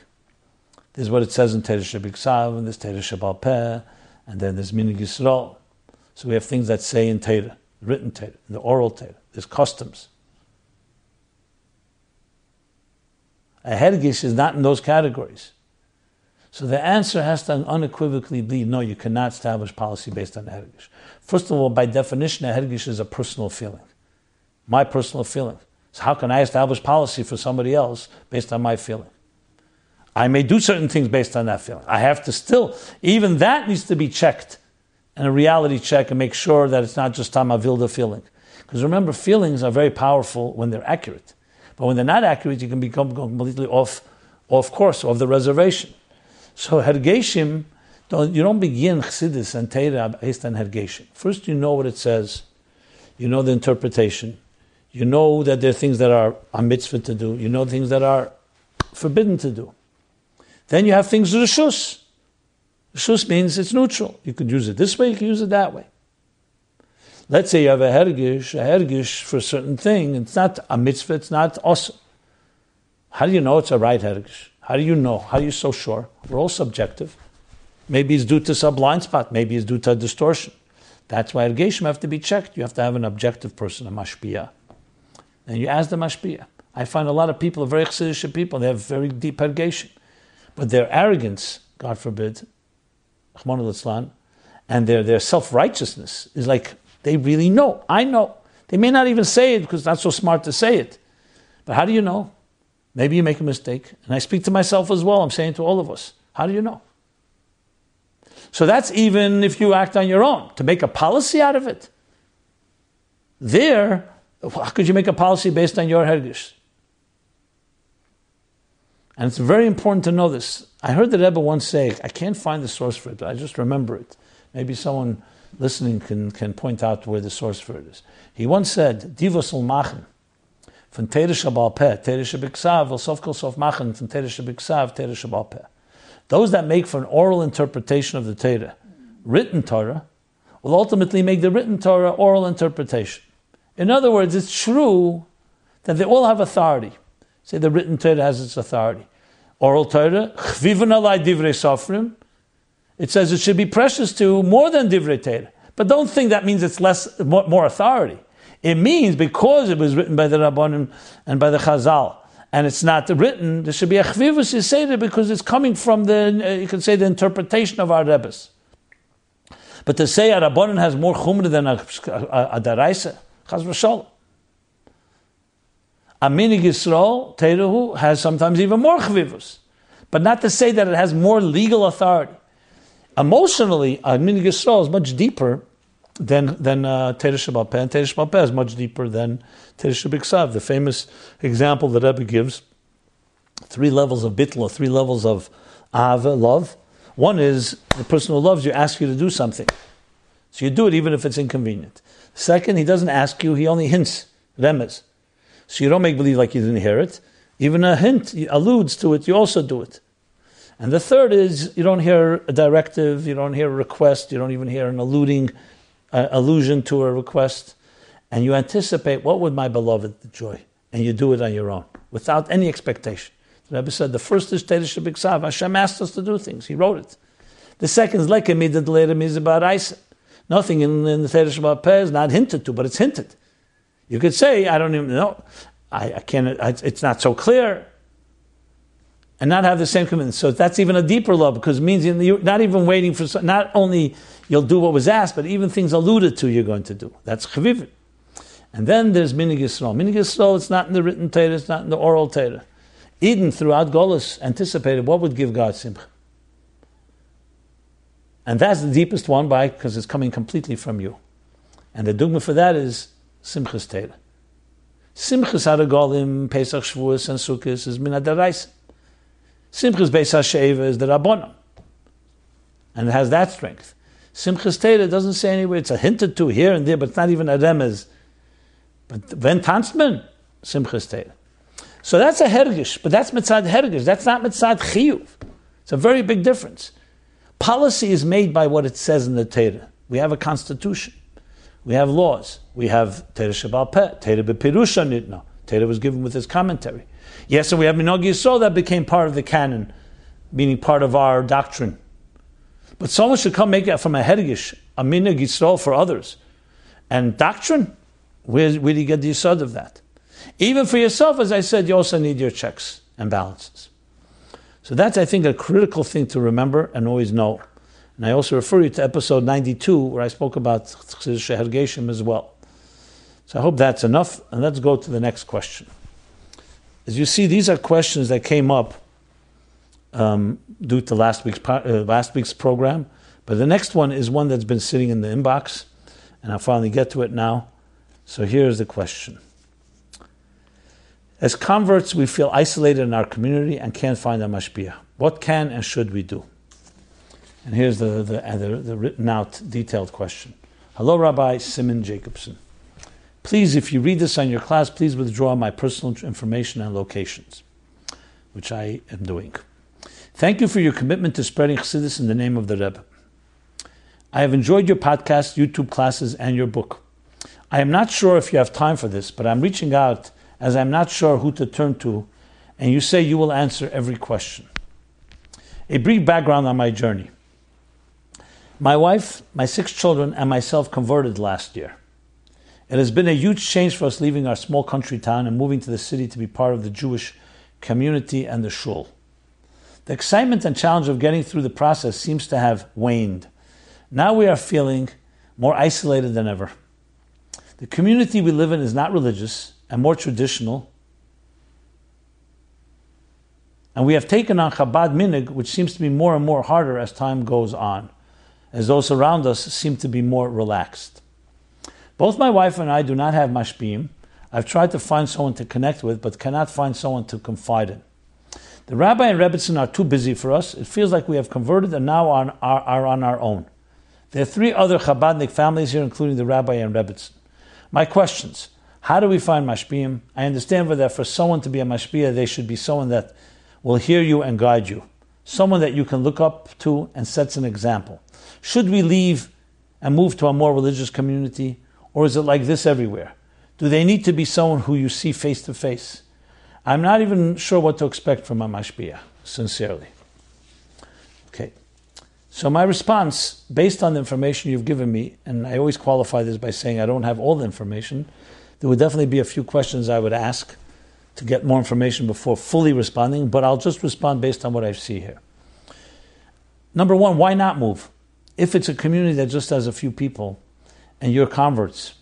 This is what it says in Teresh Shabbat and there's Teresh Shabbat Peh, and then there's Minig Yisrael. So we have things that say in Torah, written Torah, the oral Torah. There's customs. A hergish is not in those categories. So the answer has to unequivocally be no, you cannot establish policy based on hergish. First of all, by definition, a hergish is a personal feeling, my personal feeling. So how can I establish policy for somebody else based on my feeling? I may do certain things based on that feeling. I have to still, even that needs to be checked and a reality check and make sure that it's not just Tamavilda feeling. Because remember, feelings are very powerful when they're accurate. But when they're not accurate, you can become completely off, off course, of the reservation. So Hergeshim, don't, you don't begin Chassidus and Teira based on Hergeshim. First, you know what it says. You know the interpretation. You know that there are things that are a mitzvah to do. You know things that are forbidden to do. Then you have things rishus. Shus means it's neutral. You could use it this way, you could use it that way. Let's say you have a hergish, a hergish for a certain thing, it's not a mitzvah, it's not awesome. How do you know it's a right hergish? How do you know? How are you so sure? We're all subjective. Maybe it's due to some blind spot. Maybe it's due to a distortion. That's why ergeshim have to be checked. You have to have an objective person, a mashpia. And you ask the mashpia. I find a lot of people very chassidish people. They have very deep ergeshim. But their arrogance, God forbid, and their, their self-righteousness is like they really know. I know. They may not even say it because it's not so smart to say it. But how do you know? Maybe you make a mistake. And I speak to myself as well. I'm saying to all of us. How do you know? So that's even if you act on your own. To make a policy out of it. There, how could you make a policy based on your hergish? And it's very important to know this. I heard the Rebbe once say, I can't find the source for it, but I just remember it. Maybe someone listening can, can point out where the source for it is. He once said, Divos ul machen, von Tere Shabal Peh, Tere Shabiksav, will sof kol sof machen, Shabal Peh. Those that make for an oral interpretation of the Torah, written Torah, will ultimately make the written Torah oral interpretation. In other words, it's true that they all have authority. Say the written Torah has its authority. Oral Torah, alai divrei sofrim. It says it should be precious to more than divrei Torah. But don't think that means it's less, more, authority. It means because it was written by the Rabbanim and by the Chazal, and it's not written, there should be a chvivus yiseda because it's coming from the, uh, you can say, the interpretation of our Rebbes. But to say a Rabbanim has more chumra than a, a, a daraisa, chaz v'shalom. Aminig Yisrael, Terehu, has sometimes even more chvivus. But not to say that it has more legal authority. Emotionally, Aminig Yisrael is much deeper than than uh, Teresh Peh, and Teresh Peh is much deeper than Teresh Biksav. The famous example that Rebbe gives, three levels of bitla, three levels of ava, love. One is the person who loves you asks you to do something. So you do it even if it's inconvenient. Second, he doesn't ask you, he only hints, remes. So you don't make believe like you didn't hear it. Even a hint alludes to it, you also do it. And the third is you don't hear a directive, you don't hear a request, you don't even hear an alluding uh, allusion to a request, and you anticipate what would my beloved enjoy, and you do it on your own without any expectation. The Rebbe said the first is Teresh Biksav. Hashem asked us to do things. He wrote it. The second is Lekemid Mizabaraisa. Nothing in, in the Teresh Peh is not hinted to, but it's hinted. You could say, I don't even know, I, I can't, it's not so clear, and not have the same commitment. So that's even a deeper love because it means you're not even waiting for, not only you'll do what was asked, but even things alluded to you're going to do. That's chavivit. And then there's minig Yisrael. It's not in the written Torah, it's not in the oral Torah. Eden, throughout Golis, anticipated what would give God simcha. And that's the deepest one by because it's coming completely from you. And the dogma for that is Simchas Torah. Simchas Haragolim, Pesach Shavuos, and Sukkot is Min Simchas Beis HaSheva is the Rabbonim. And it has that strength. Simchas Torah doesn't say anywhere, it's a hinted to here and there, but it's not even a remez. But when Tanzman, Simchas Torah. So that's a hergish, but that's mitzad hergish. That's not mitzad chiyuv. It's a very big difference. Policy is made by what it says in the Torah. We have a constitution. We have laws. We have Torah Shabbat Peh, Torah Bepirusha Nitna. Torah was given with his commentary. Yes, and we have Minog Yisrael that became part of the canon, meaning part of our doctrine. But someone should come make it from a Hergish, a Minog Yisrael for others. And doctrine, where, where do you get the yisod of that? Even for yourself, as I said, you also need your checks and balances. So that's, I think, a critical thing to remember and always know. And I also refer you to episode 92, where I spoke about Shehergeshim as well. So I hope that's enough, and let's go to the next question. As you see, these are questions that came up um, due to last week's, uh, last week's program, but the next one is one that's been sitting in the inbox, and I'll finally get to it now. So here's the question. As converts, we feel isolated in our community and can't find a mashpia. What can and should we do? And here's the, the, uh, the, the written out, detailed question. Hello, Rabbi Simon Jacobson. Please, if you read this on your class, please withdraw my personal information and locations, which I am doing. Thank you for your commitment to spreading Chassidus in the name of the Rebbe. I have enjoyed your podcast, YouTube classes, and your book. I am not sure if you have time for this, but I'm reaching out as I'm not sure who to turn to and you say you will answer every question. A brief background on my journey. My wife, my six children, and myself converted last year. It has been a huge change for us leaving our small country town and moving to the city to be part of the Jewish community and the shul. The excitement and challenge of getting through the process seems to have waned. Now we are feeling more isolated than ever. The community we live in is not religious and more traditional. And we have taken on Chabad minig, which seems to be more and more harder as time goes on, as those around us seem to be more relaxed. Both my wife and I do not have mashpim. I've tried to find someone to connect with, but cannot find someone to confide in. The rabbi and Rebbitzin are too busy for us. It feels like we have converted and now are, are, are on our own. There are three other Chabadnik families here, including the rabbi and Rebbitzin. My questions. How do we find mashpiyim? I understand that for someone to be a mashpiyah, they should be someone that will hear you and guide you. Someone that you can look up to and sets an example. Should we leave and move to a more religious community? Or is it like this everywhere? Do they need to be someone who you see face to face? I'm not even sure what to expect from a mashpiyah, sincerely. Okay. So my response, based on the information you've given me, and I always qualify this by saying I don't have all the information, there would definitely be a few questions I would ask to get more information before fully responding, but I'll just respond based on what I see here. Number one, why not move? If it's a community that just has a few people and you're converts,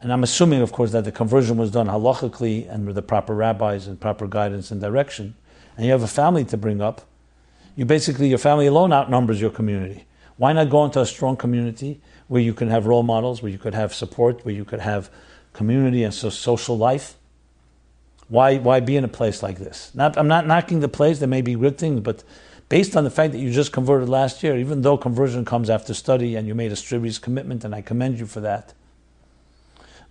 and I'm assuming, of course, that the conversion was done halachically and with the proper rabbis and proper guidance and direction, and you have a family to bring up, you basically, your family alone outnumbers your community. Why not go into a strong community where you can have role models, where you could have support, where you could have community and so social life? Why, why be in a place like this? Not, I'm not knocking the place, there may be good things, but based on the fact that you just converted last year, even though conversion comes after study and you made a serious commitment, and I commend you for that.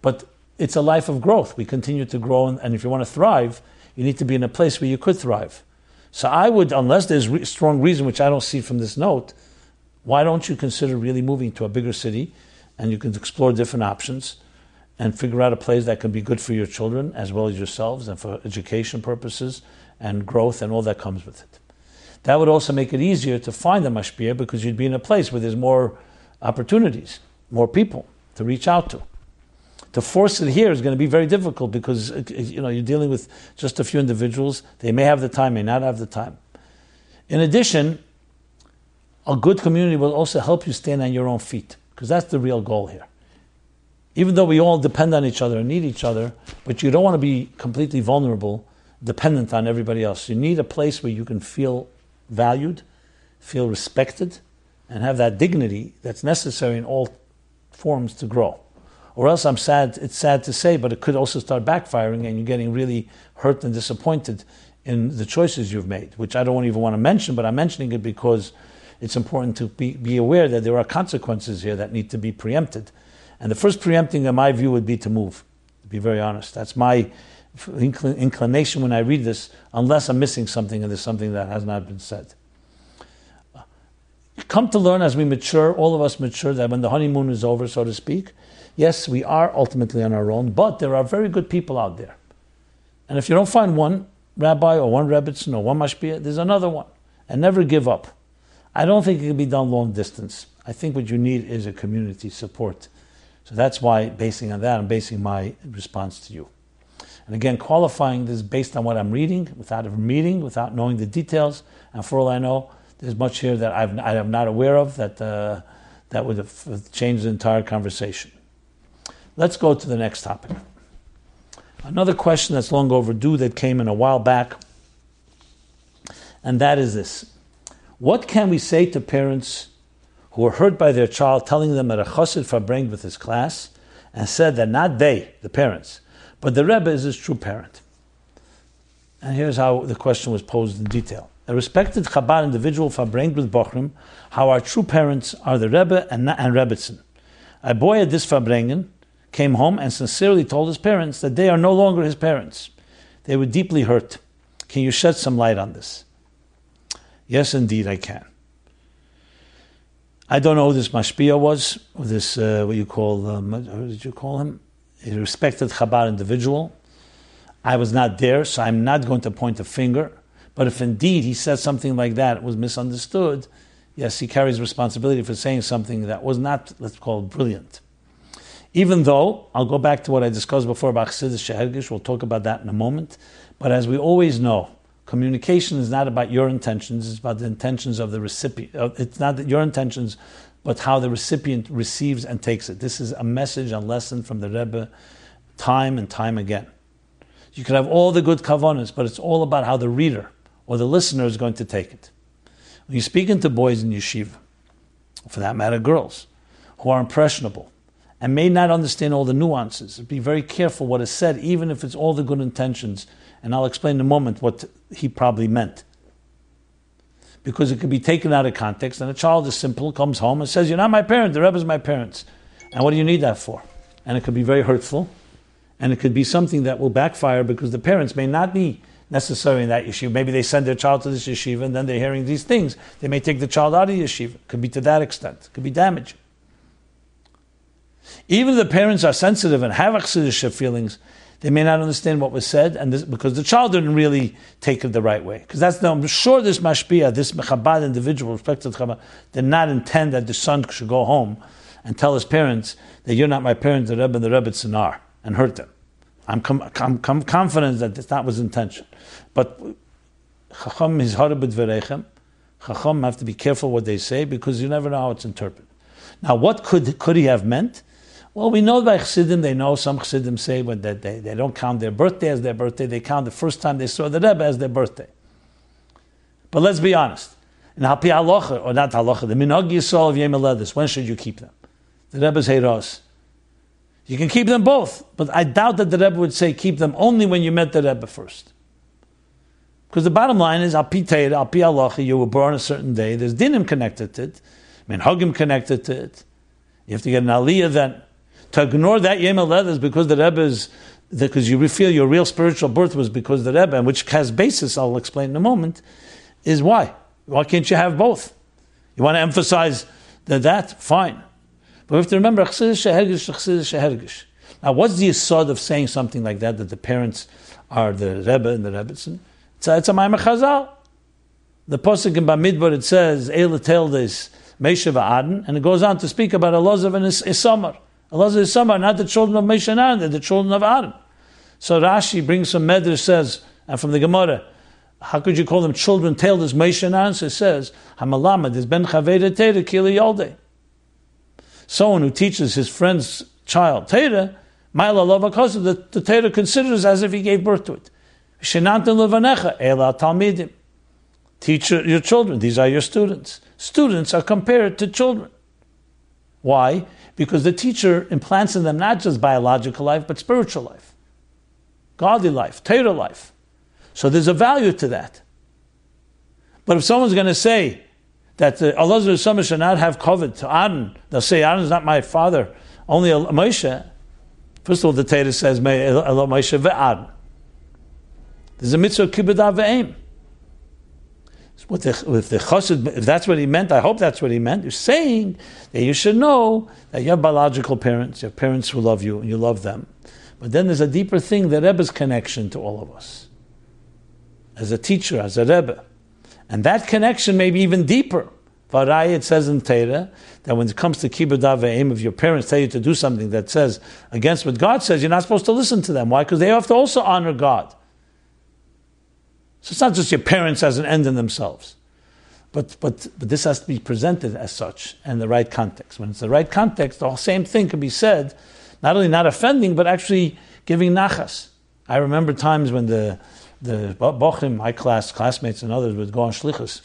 But it's a life of growth. We continue to grow, and, if you want to thrive, you need to be in a place where you could thrive. So I would, unless there's re- strong reason, which I don't see from this note, why don't you consider really moving to a bigger city and you can explore different options and figure out a place that can be good for your children as well as yourselves and for education purposes and growth and all that comes with it. That would also make it easier to find a mashpia because you'd be in a place where there's more opportunities, more people to reach out to to force it here is going to be very difficult because you know you're dealing with just a few individuals. They may have the time, may not have the time. In addition, a good community will also help you stand on your own feet because that's the real goal here. Even though we all depend on each other and need each other, but you don't want to be completely vulnerable, dependent on everybody else. You need a place where you can feel valued, feel respected, and have that dignity that's necessary in all forms to grow. Or else I'm sad, it's sad to say, but it could also start backfiring and you're getting really hurt and disappointed in the choices you've made, which I don't even want to mention, but I'm mentioning it because it's important to be, be aware that there are consequences here that need to be preempted. And the first preempting, in my view, would be to move, to be very honest. That's my inclination when I read this, unless I'm missing something and there's something that has not been said. Come to learn as we mature, all of us mature, that when the honeymoon is over, so to speak, Yes, we are ultimately on our own, but there are very good people out there. And if you don't find one rabbi or one rebbitzin or one mashpia, there's another one. And never give up. I don't think it can be done long distance. I think what you need is a community support. So that's why, basing on that, I'm basing my response to you. And again, qualifying this based on what I'm reading, without ever meeting, without knowing the details. And for all I know, there's much here that I've, I am not aware of that, uh, that would have changed the entire conversation. Let's go to the next topic. Another question that's long overdue that came in a while back, and that is this What can we say to parents who are hurt by their child telling them that a chassid verbringt with his class and said that not they, the parents, but the Rebbe is his true parent? And here's how the question was posed in detail. A respected Chabad individual verbringt with Bochrim how our true parents are the Rebbe and, and Rebbitzin. A boy at this Farbrengen came home and sincerely told his parents that they are no longer his parents. They were deeply hurt. Can you shed some light on this? Yes, indeed, I can. I don't know who this mashpia was, or this uh, what you call um, what did you call him? A respected Chabad individual. I was not there, so I'm not going to point a finger. But if indeed he said something like that, it was misunderstood, yes, he carries responsibility for saying something that was not, let's call it, brilliant. Even though, I'll go back to what I discussed before about Chassidus Shehergish, we'll talk about that in a moment. But as we always know, communication is not about your intentions, it's about the intentions of the recipient. Uh, it's not that your intentions, but how the recipient receives and takes it. This is a message, a lesson from the Rebbe time and time again. You could have all the good kavanas, but it's all about how the reader or the listener is going to take it. When you're speaking to boys in yeshiva, for that matter, girls, who are impressionable and may not understand all the nuances, be very careful what is said, even if it's all the good intentions. And I'll explain in a moment what he probably meant. Because it could be taken out of context, and a child is simple, comes home and says, You're not my parent, the Rebbe's my parents. And what do you need that for? And it could be very hurtful, and it could be something that will backfire because the parents may not be necessary in that yeshiva. Maybe they send their child to this yeshiva and then they're hearing these things. They may take the child out of the yeshiva. Could be to that extent. Could be damaging. Even if the parents are sensitive and have Akhsidisha feelings, they may not understand what was said, and this, because the child didn't really take it the right way. Because that's the, I'm sure this mashpia, this Chabad individual, respected Chabad, did not intend that the son should go home and tell his parents that you're not my parents, the Rebbe and the Rebbe Tzanar, and hurt them. I'm, com- I'm com- confident that that was intention. But Chacham is harabit verechem. Chacham have to be careful what they say because you never know how it's interpreted. Now, what could, could he have meant? Well, we know by Chassidim, they know some Chassidim say when they, they, they don't count their birthday as their birthday, they count the first time they saw the Rebbe as their birthday. But let's be honest. In Hapi Halacha, or not Halacha, the Minhag Yisrael of Yom when should you keep them? The Rebbe's Heiros. You can keep them both, but I doubt that the Rebbe would say keep them only when you met the Rebbe first. Because the bottom line is, al pi teir, al halacha, you were born a certain day. There's dinim connected to it, minhagim connected to it. You have to get an aliyah then. To ignore that yem is because the Rebbe is, because you feel your real spiritual birth was because the Rebbe, which has basis, I'll explain in a moment, is why. Why can't you have both? You want to emphasize that, that? Fine. But we have to remember, now what's the asad of saying something like that, that the parents are the Rebbe and the Rebbetzin? It's a, it's a Maimar Chazal. The Pasuk in Bamidbar, it says, Eila this Mesha v'Aden, and it goes on to speak about Elazar and Isamar. Elazar and Isamar, not the children of Mesha and Aaron, they're the children of Aaron. So Rashi brings some Medrash, says, and from the Gemara, how could you call them children? Tailed as Mesha and Aaron, so it says, Hamalama, is ben Chaveda Teda Kili Yolde someone who teaches his friend's child Torah, the, the Torah considers as if he gave birth to it. Teach your children, these are your students. Students are compared to children. Why? Because the teacher implants in them not just biological life, but spiritual life, godly life, Torah life. So there's a value to that. But if someone's going to say, that uh, Allah should not have covet to Aaron. They'll say Aaron is not my father, only Moshe. First of all, the Torah says May Allah Moshe ve'Aaron. There's a mitzvah kibbutz ve'aim. With the, with the chassid, if that's what he meant, I hope that's what he meant. You're saying that you should know that you have biological parents, you have parents who love you, and you love them. But then there's a deeper thing, the Rebbe's connection to all of us. As a teacher, as a Rebbe. And that connection may be even deeper. Varai, it says in Torah that when it comes to kibbud aim, if your parents tell you to do something that says against what God says, you're not supposed to listen to them. Why? Because they have to also honor God. So it's not just your parents as an end in themselves. But, but, but this has to be presented as such in the right context. When it's the right context, the same thing can be said, not only not offending, but actually giving nachas. I remember times when the the Bochim, my class, classmates and others would go on shlichus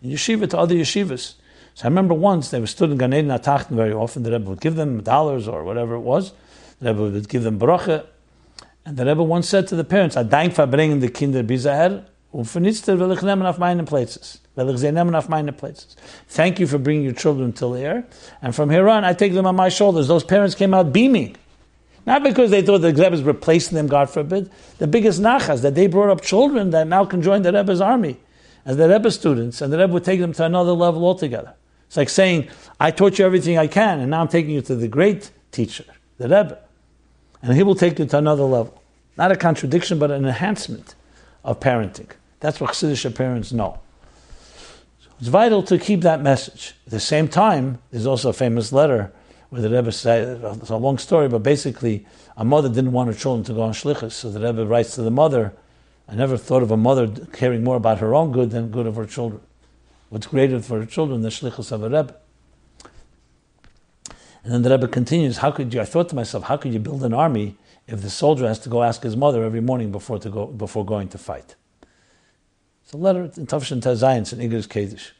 in yeshiva to other yeshivas. So I remember once they were stood in Gan Eden Atachten very often. The Rebbe would give them dollars or whatever it was. The Rebbe would give them bracha. And the Rebbe once said to the parents, I dank for bringing the kinder bizaher, und vernitzter will auf meine places. Will ich sie auf meine places. Thank you for bringing your children till here. And from here on, I take them on my shoulders. Those parents came out beaming. Not because they thought the Rebbe was replacing them, God forbid. The biggest nachas, that they brought up children that now can join the Rebbe's army as the Rebbe students, and the Rebbe would take them to another level altogether. It's like saying, I taught you everything I can, and now I'm taking you to the great teacher, the Rebbe. And he will take you to another level. Not a contradiction, but an enhancement of parenting. That's what Chassidish parents know. So it's vital to keep that message. At the same time, there's also a famous letter where the Rebbe says, it's a long story, but basically, a mother didn't want her children to go on shlichus, so the Rebbe writes to the mother, I never thought of a mother caring more about her own good than good of her children. What's greater for her children than shlichus of a Rebbe? And then the Rebbe continues, how could you, I thought to myself, how could you build an army if the soldier has to go ask his mother every morning before, to go, before going to fight? It's a letter in Tavshin Tazayin, in Igros Kodesh.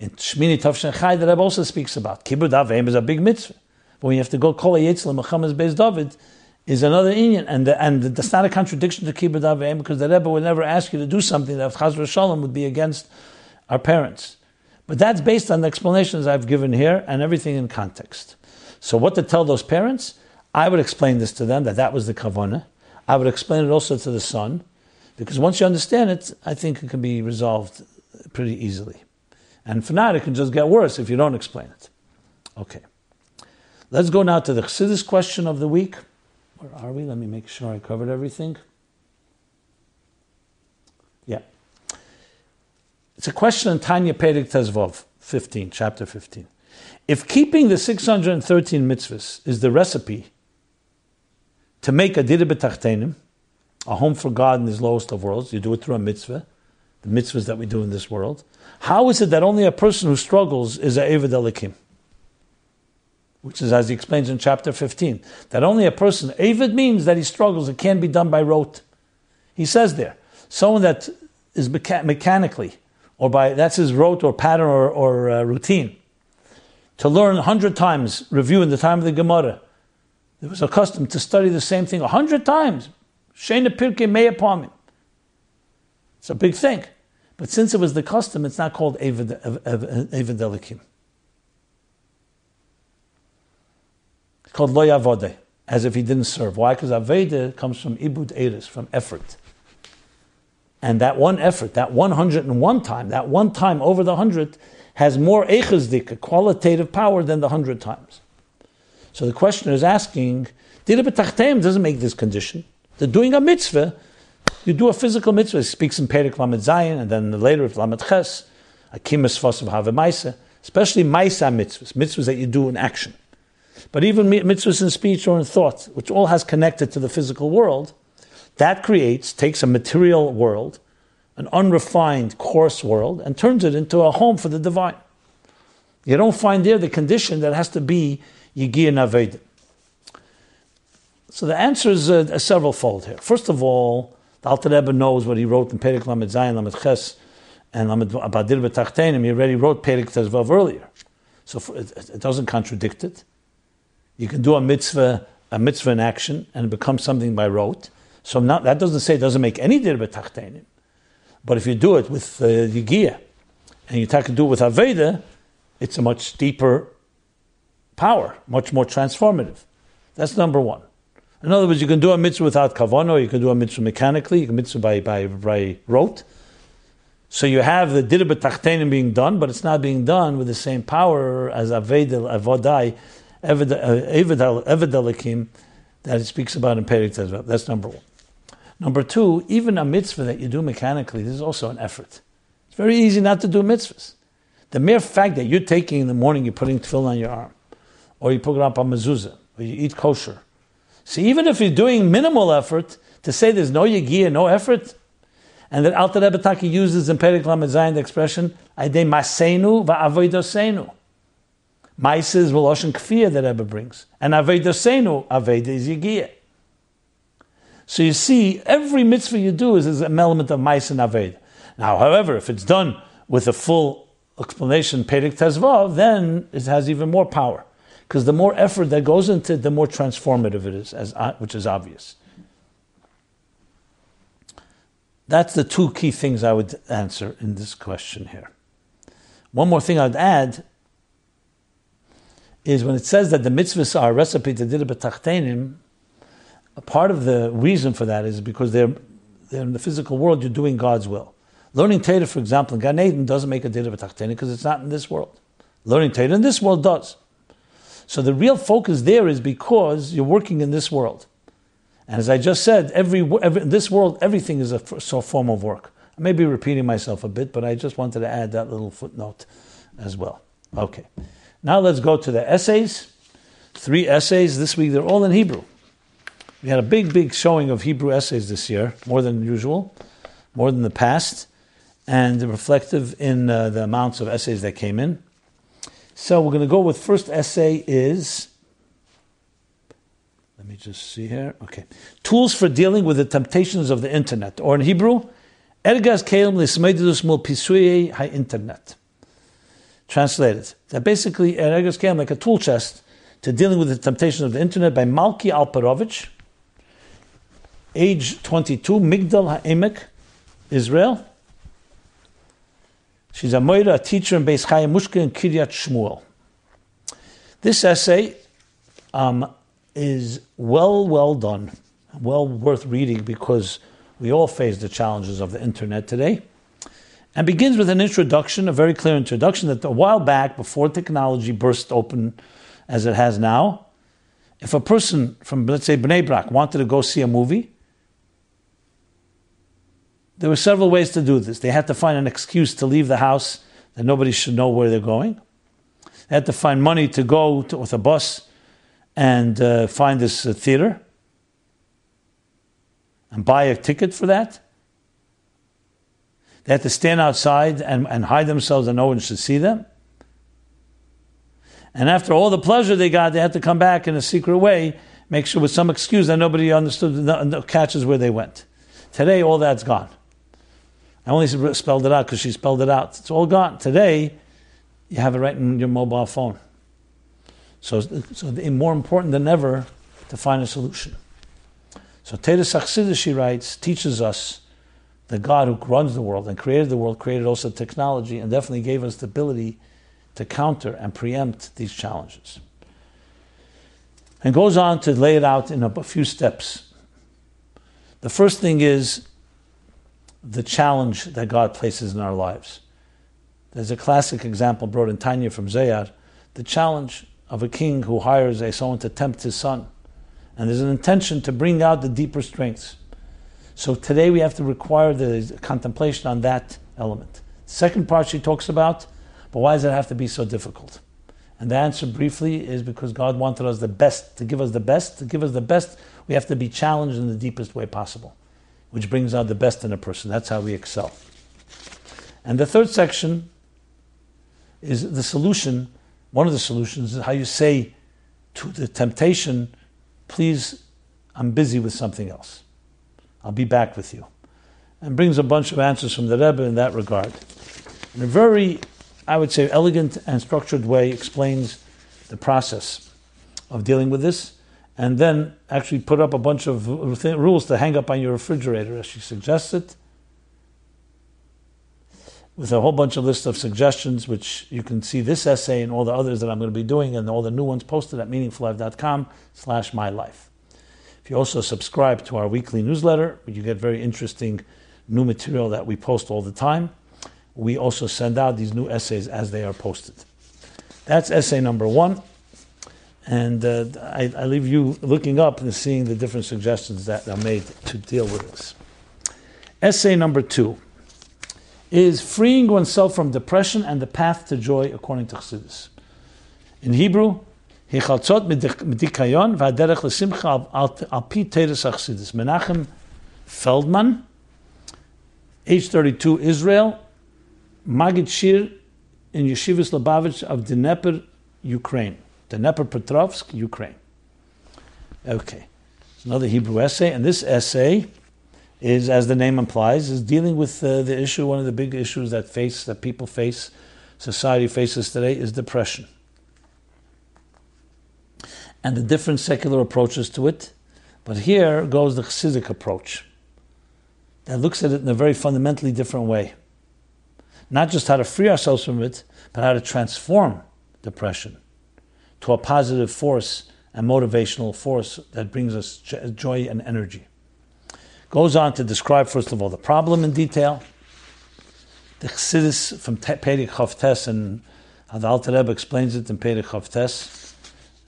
In Shmini Tavshin Chai, the Rebbe also speaks about. Kibbud Avim is a big mitzvah. But when you have to go Kol Yetzil milchemes Beis David, is another Indian, and the, and that's not a contradiction to Kibbud Avim because the Rebbe would never ask you to do something that Chazra Shalom would be against our parents. But that's based on the explanations I've given here and everything in context. So what to tell those parents? I would explain this to them that that was the kavana. I would explain it also to the son, because once you understand it, I think it can be resolved pretty easily. And for now, it can just get worse if you don't explain it. Okay. Let's go now to the Chassidus question of the week. Where are we? Let me make sure I covered everything. Yeah. It's a question in Tanya Perik Tezvov, 15, chapter 15. If keeping the 613 mitzvahs is the recipe to make a dira b'tachtenim, a home for God in His lowest of worlds, you do it through a mitzvah, the mitzvahs that we do in this world. How is it that only a person who struggles is a Eved Elikim? Which is, as he explains in chapter 15, that only a person, Eved means that he struggles, it can't be done by rote. He says there, someone that is mecha- mechanically, or by, that's his rote or pattern or, or uh, routine, to learn a hundred times, review in the time of the Gemara. There was accustomed to study the same thing a hundred times. Shena Pirke Meyapamim. It's a big thing. But since it was the custom, it's not called Eved Elikim. It's called Lo Yavode, as if he didn't serve. Why? Because Aveda comes from Ibud Eris, from effort. And that one effort, that 101 time, that one time over the 100, has more echazdik, qualitative power than the hundred times. So the questioner is asking, Dira doesn't make this condition. They're doing a mitzvah. You do a physical mitzvah. He speaks in Perik Lamed Zayin, and then later with Lamed Ches, Akimis Fosav Have Maisa, especially Maisa mitzvahs, mitzvahs that you do in action. But even mitzvahs in speech or in thought, which all has connected to the physical world, that creates, takes a material world, an unrefined, coarse world and turns it into a home for the divine. You don't find there the condition that has to be Yigir Naveda. So the answer is uh, several fold here. First of all, the Alter Rebbe knows what he wrote in Perik Lamed Zayin, Lamed Ches, and Lamed Abadir B'Tachtenim. He already wrote Perik Tezvav earlier. So it, it doesn't contradict it. You can do a mitzvah, a mitzvah in action, and it becomes something by rote. So not, that doesn't say it doesn't make any dir b'tachtenim. But if you do it with uh, Yigia, and you take to do it with Aveda, it's a much deeper power, much more transformative. That's number one. In other words, you can do a mitzvah without kavana, you can do a mitzvah mechanically, you can mitzvah by, by, by rote. So you have the dirba tachtenim being done, but it's not being done with the same power as avedel, avodai, evedelikim uh, that it speaks about in Perik That's number one. Number two, even a mitzvah that you do mechanically, this is also an effort. It's very easy not to do mitzvahs. The mere fact that you're taking in the morning, you're putting tefillin on your arm, or you put it up on mezuzah, or you eat kosher. So even if you're doing minimal effort, to say there's no yigiyah, no effort, and that Alter Rebbe Taki uses in Perik Lamed the expression, Aidei masenu va'avoidosenu. Maisa is Veloshin Kfiyah that Rebbe brings. And Avedosenu, Aveda is Yigiyah. So you see, every mitzvah you do is, is an element of Mais and Aved. Now, however, if it's done with a full explanation, Perik Tezvav, then it has even more power. Because the more effort that goes into it, the more transformative it is, as, which is obvious. That's the two key things I would answer in this question here. One more thing I'd add is when it says that the mitzvahs are a recipe to it a part of the reason for that is because they're, they're in the physical world, you're doing God's will. Learning Torah, for example, in Gan Eden doesn't make a a because it's not in this world. Learning Torah in this world does. So the real focus there is because you're working in this world. And as I just said, every, every in this world, everything is a form of work. I may be repeating myself a bit, but I just wanted to add that little footnote as well. Okay. Now let's go to the essays. Three essays this week, they're all in Hebrew. We had a big, big showing of Hebrew essays this year, more than usual, more than the past, and reflective in uh, the amounts of essays that came in. So we're going to go with first essay is let me just see here. Okay. Tools for dealing with the temptations of the internet. Or in Hebrew, Ergas Kelim Lismeidus Mul Pisuye Ha Internet. Translated. That basically, Ergas Kelim, like a tool chest to dealing with the temptations of the internet by Malki Alperovich, age 22, Migdal HaEmek, Israel. She's a Morah, a teacher in Beis Chaya Mushka in Kiryat Shmuel. This essay um, is well, well done, well worth reading because we all face the challenges of the internet today. And begins with an introduction, a very clear introduction that a while back, before technology burst open as it has now, if a person from, let's say, Bnei Brak wanted to go see a movie, there were several ways to do this. They had to find an excuse to leave the house that nobody should know where they're going. They had to find money to go to, with a bus and uh, find this uh, theater and buy a ticket for that. They had to stand outside and, and hide themselves and no one should see them. And after all the pleasure they got, they had to come back in a secret way, make sure with some excuse that nobody understood, catches where they went. Today, all that's gone. I only spelled it out because she spelled it out. It's all gone. Today, you have it right in your mobile phone. So, so more important than ever to find a solution. So Teres Achsidus, she writes, teaches us that God who runs the world and created the world created also technology and definitely gave us the ability to counter and preempt these challenges. And goes on to lay it out in a few steps. The first thing is the challenge that God places in our lives. There's a classic example brought in Tanya from Zohar. The challenge of a king who hires a someone to tempt his son. And there's an intention to bring out the deeper strengths. So today we have to require the contemplation on that element. Second part she talks about, but why does it have to be so difficult? And the answer briefly is because God wanted us the best, to give us the best. To give us the best, we have to be challenged in the deepest way possible, which brings out the best in a person. That's how we excel. And the third section is the solution one of the solutions is how you say to the temptation, please, I'm busy with something else. I'll be back with you. And brings a bunch of answers from the Rebbe in that regard. In a very, I would say, elegant and structured way, explains the process of dealing with this, and then actually put up a bunch of rules to hang up on your refrigerator, as she suggested with a whole bunch of list of suggestions, which you can see this essay and all the others that I'm going to be doing and all the new ones posted at meaningfullife.com slash my life. If you also subscribe to our weekly newsletter, you get very interesting new material that we post all the time. We also send out these new essays as they are posted. That's essay number one. And uh, I, I leave you looking up and seeing the different suggestions that are made to deal with this. Essay number two is freeing oneself from depression and the path to joy according to Chassidus. In Hebrew, Hichaltzot medikayon v'aderech l'simcha al pi teres Chassidus. Menachem Feldman, age 32, Israel, Maggid Shiur in Yeshivas Lubavitch of Dnepr, Ukraine. Dnepropetrovsk, Ukraine. Okay. It's another Hebrew essay, and this essay is, as the name implies, is dealing with uh, the issue. One of the big issues that face that people face, society faces today, is depression, and the different secular approaches to it. But here goes the Chassidic approach that looks at it in a very fundamentally different way. Not just how to free ourselves from it, but how to transform depression to a positive force and motivational force that brings us joy and energy. Goes on to describe, first of all, the problem in detail. The Chassidus from Perek Chavtes and the Alter Rebbe explains it in Perek Chavtes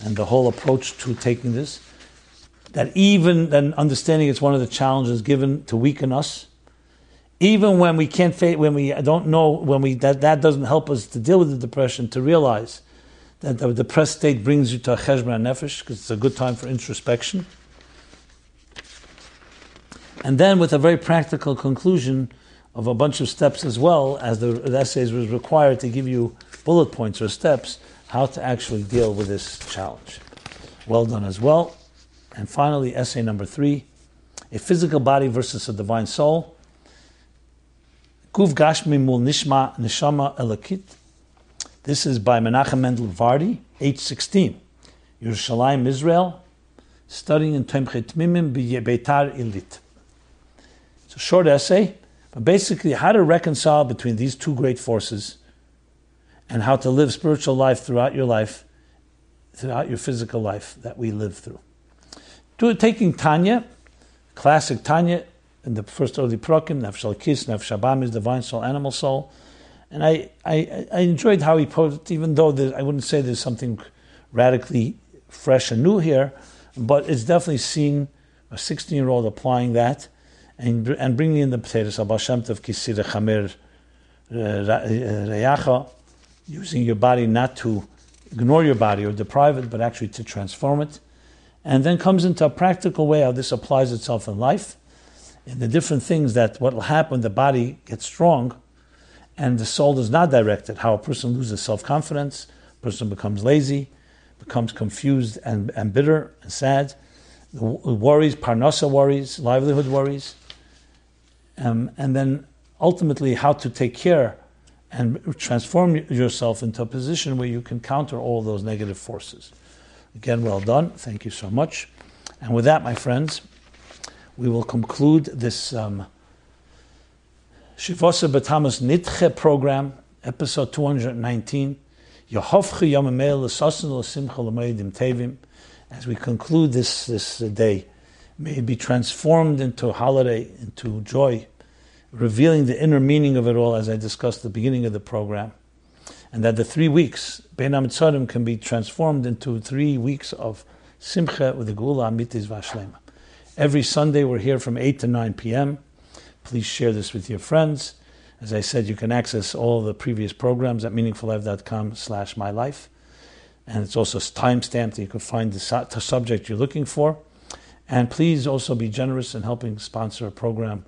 and the whole approach to taking this. that even then understanding it's one of the challenges given to weaken us, even when we can't when we don't know, when we that, that doesn't help us to deal with the depression, to realize that the depressed state brings you to a cheshbon nefesh, because it's a good time for introspection. And then with a very practical conclusion of a bunch of steps as well, as the, the essays was required to give you bullet points or steps how to actually deal with this challenge. Well done as well. And finally, essay number three a physical body versus a divine soul. Guv Gashmi Mul Nishma Nishama Elakit. This is by Menachem Mendel Vardi, age 16. Yerushalayim, Israel, studying in Tomchei Temimim Beitar Ilit. It's a short essay, but basically how to reconcile between these two great forces and how to live spiritual life throughout your life, throughout your physical life that we live through. It taking Tanya, classic Tanya, in the first early prokim, Nefesh Kis, Nefesh Abamis, divine soul, animal soul. And I, I, I enjoyed how he it, even though I wouldn't say there's something radically fresh and new here, but it's definitely seeing a 16 year old applying that and, and bringing in the potatoes, Abba Shem Kisir Chamer uh, uh, Reyacha, using your body not to ignore your body or deprive it, but actually to transform it. And then comes into a practical way how this applies itself in life, in the different things that what will happen the body gets strong and the soul is not directed, how a person loses self confidence, a person becomes lazy, becomes confused and, and bitter and sad, the worries, parnasa worries, livelihood worries, um, and then ultimately how to take care and transform yourself into a position where you can counter all those negative forces. Again, well done. Thank you so much. And with that, my friends, we will conclude this um, Shivosa Batamas Nitche program, episode 219. As we conclude this, this uh, day, may it be transformed into a holiday, into joy, revealing the inner meaning of it all, as I discussed at the beginning of the program. And that the three weeks, Bein HaMitzorim, can be transformed into three weeks of Simcha with the Geula Amitis Vashlema. Every Sunday we're here from 8 to 9 p.m. Please share this with your friends. As I said, you can access all the previous programs at meaningfullife.com slash mylife. And it's also time-stamped. You can find the, su- the subject you're looking for. And please also be generous in helping sponsor a program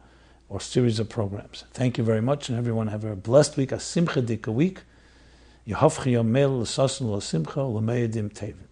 or series of programs. Thank you very much, and everyone have a blessed week, a simcha week. Yehovchi yomel l'sasun l'simcha l'meyedim tevin.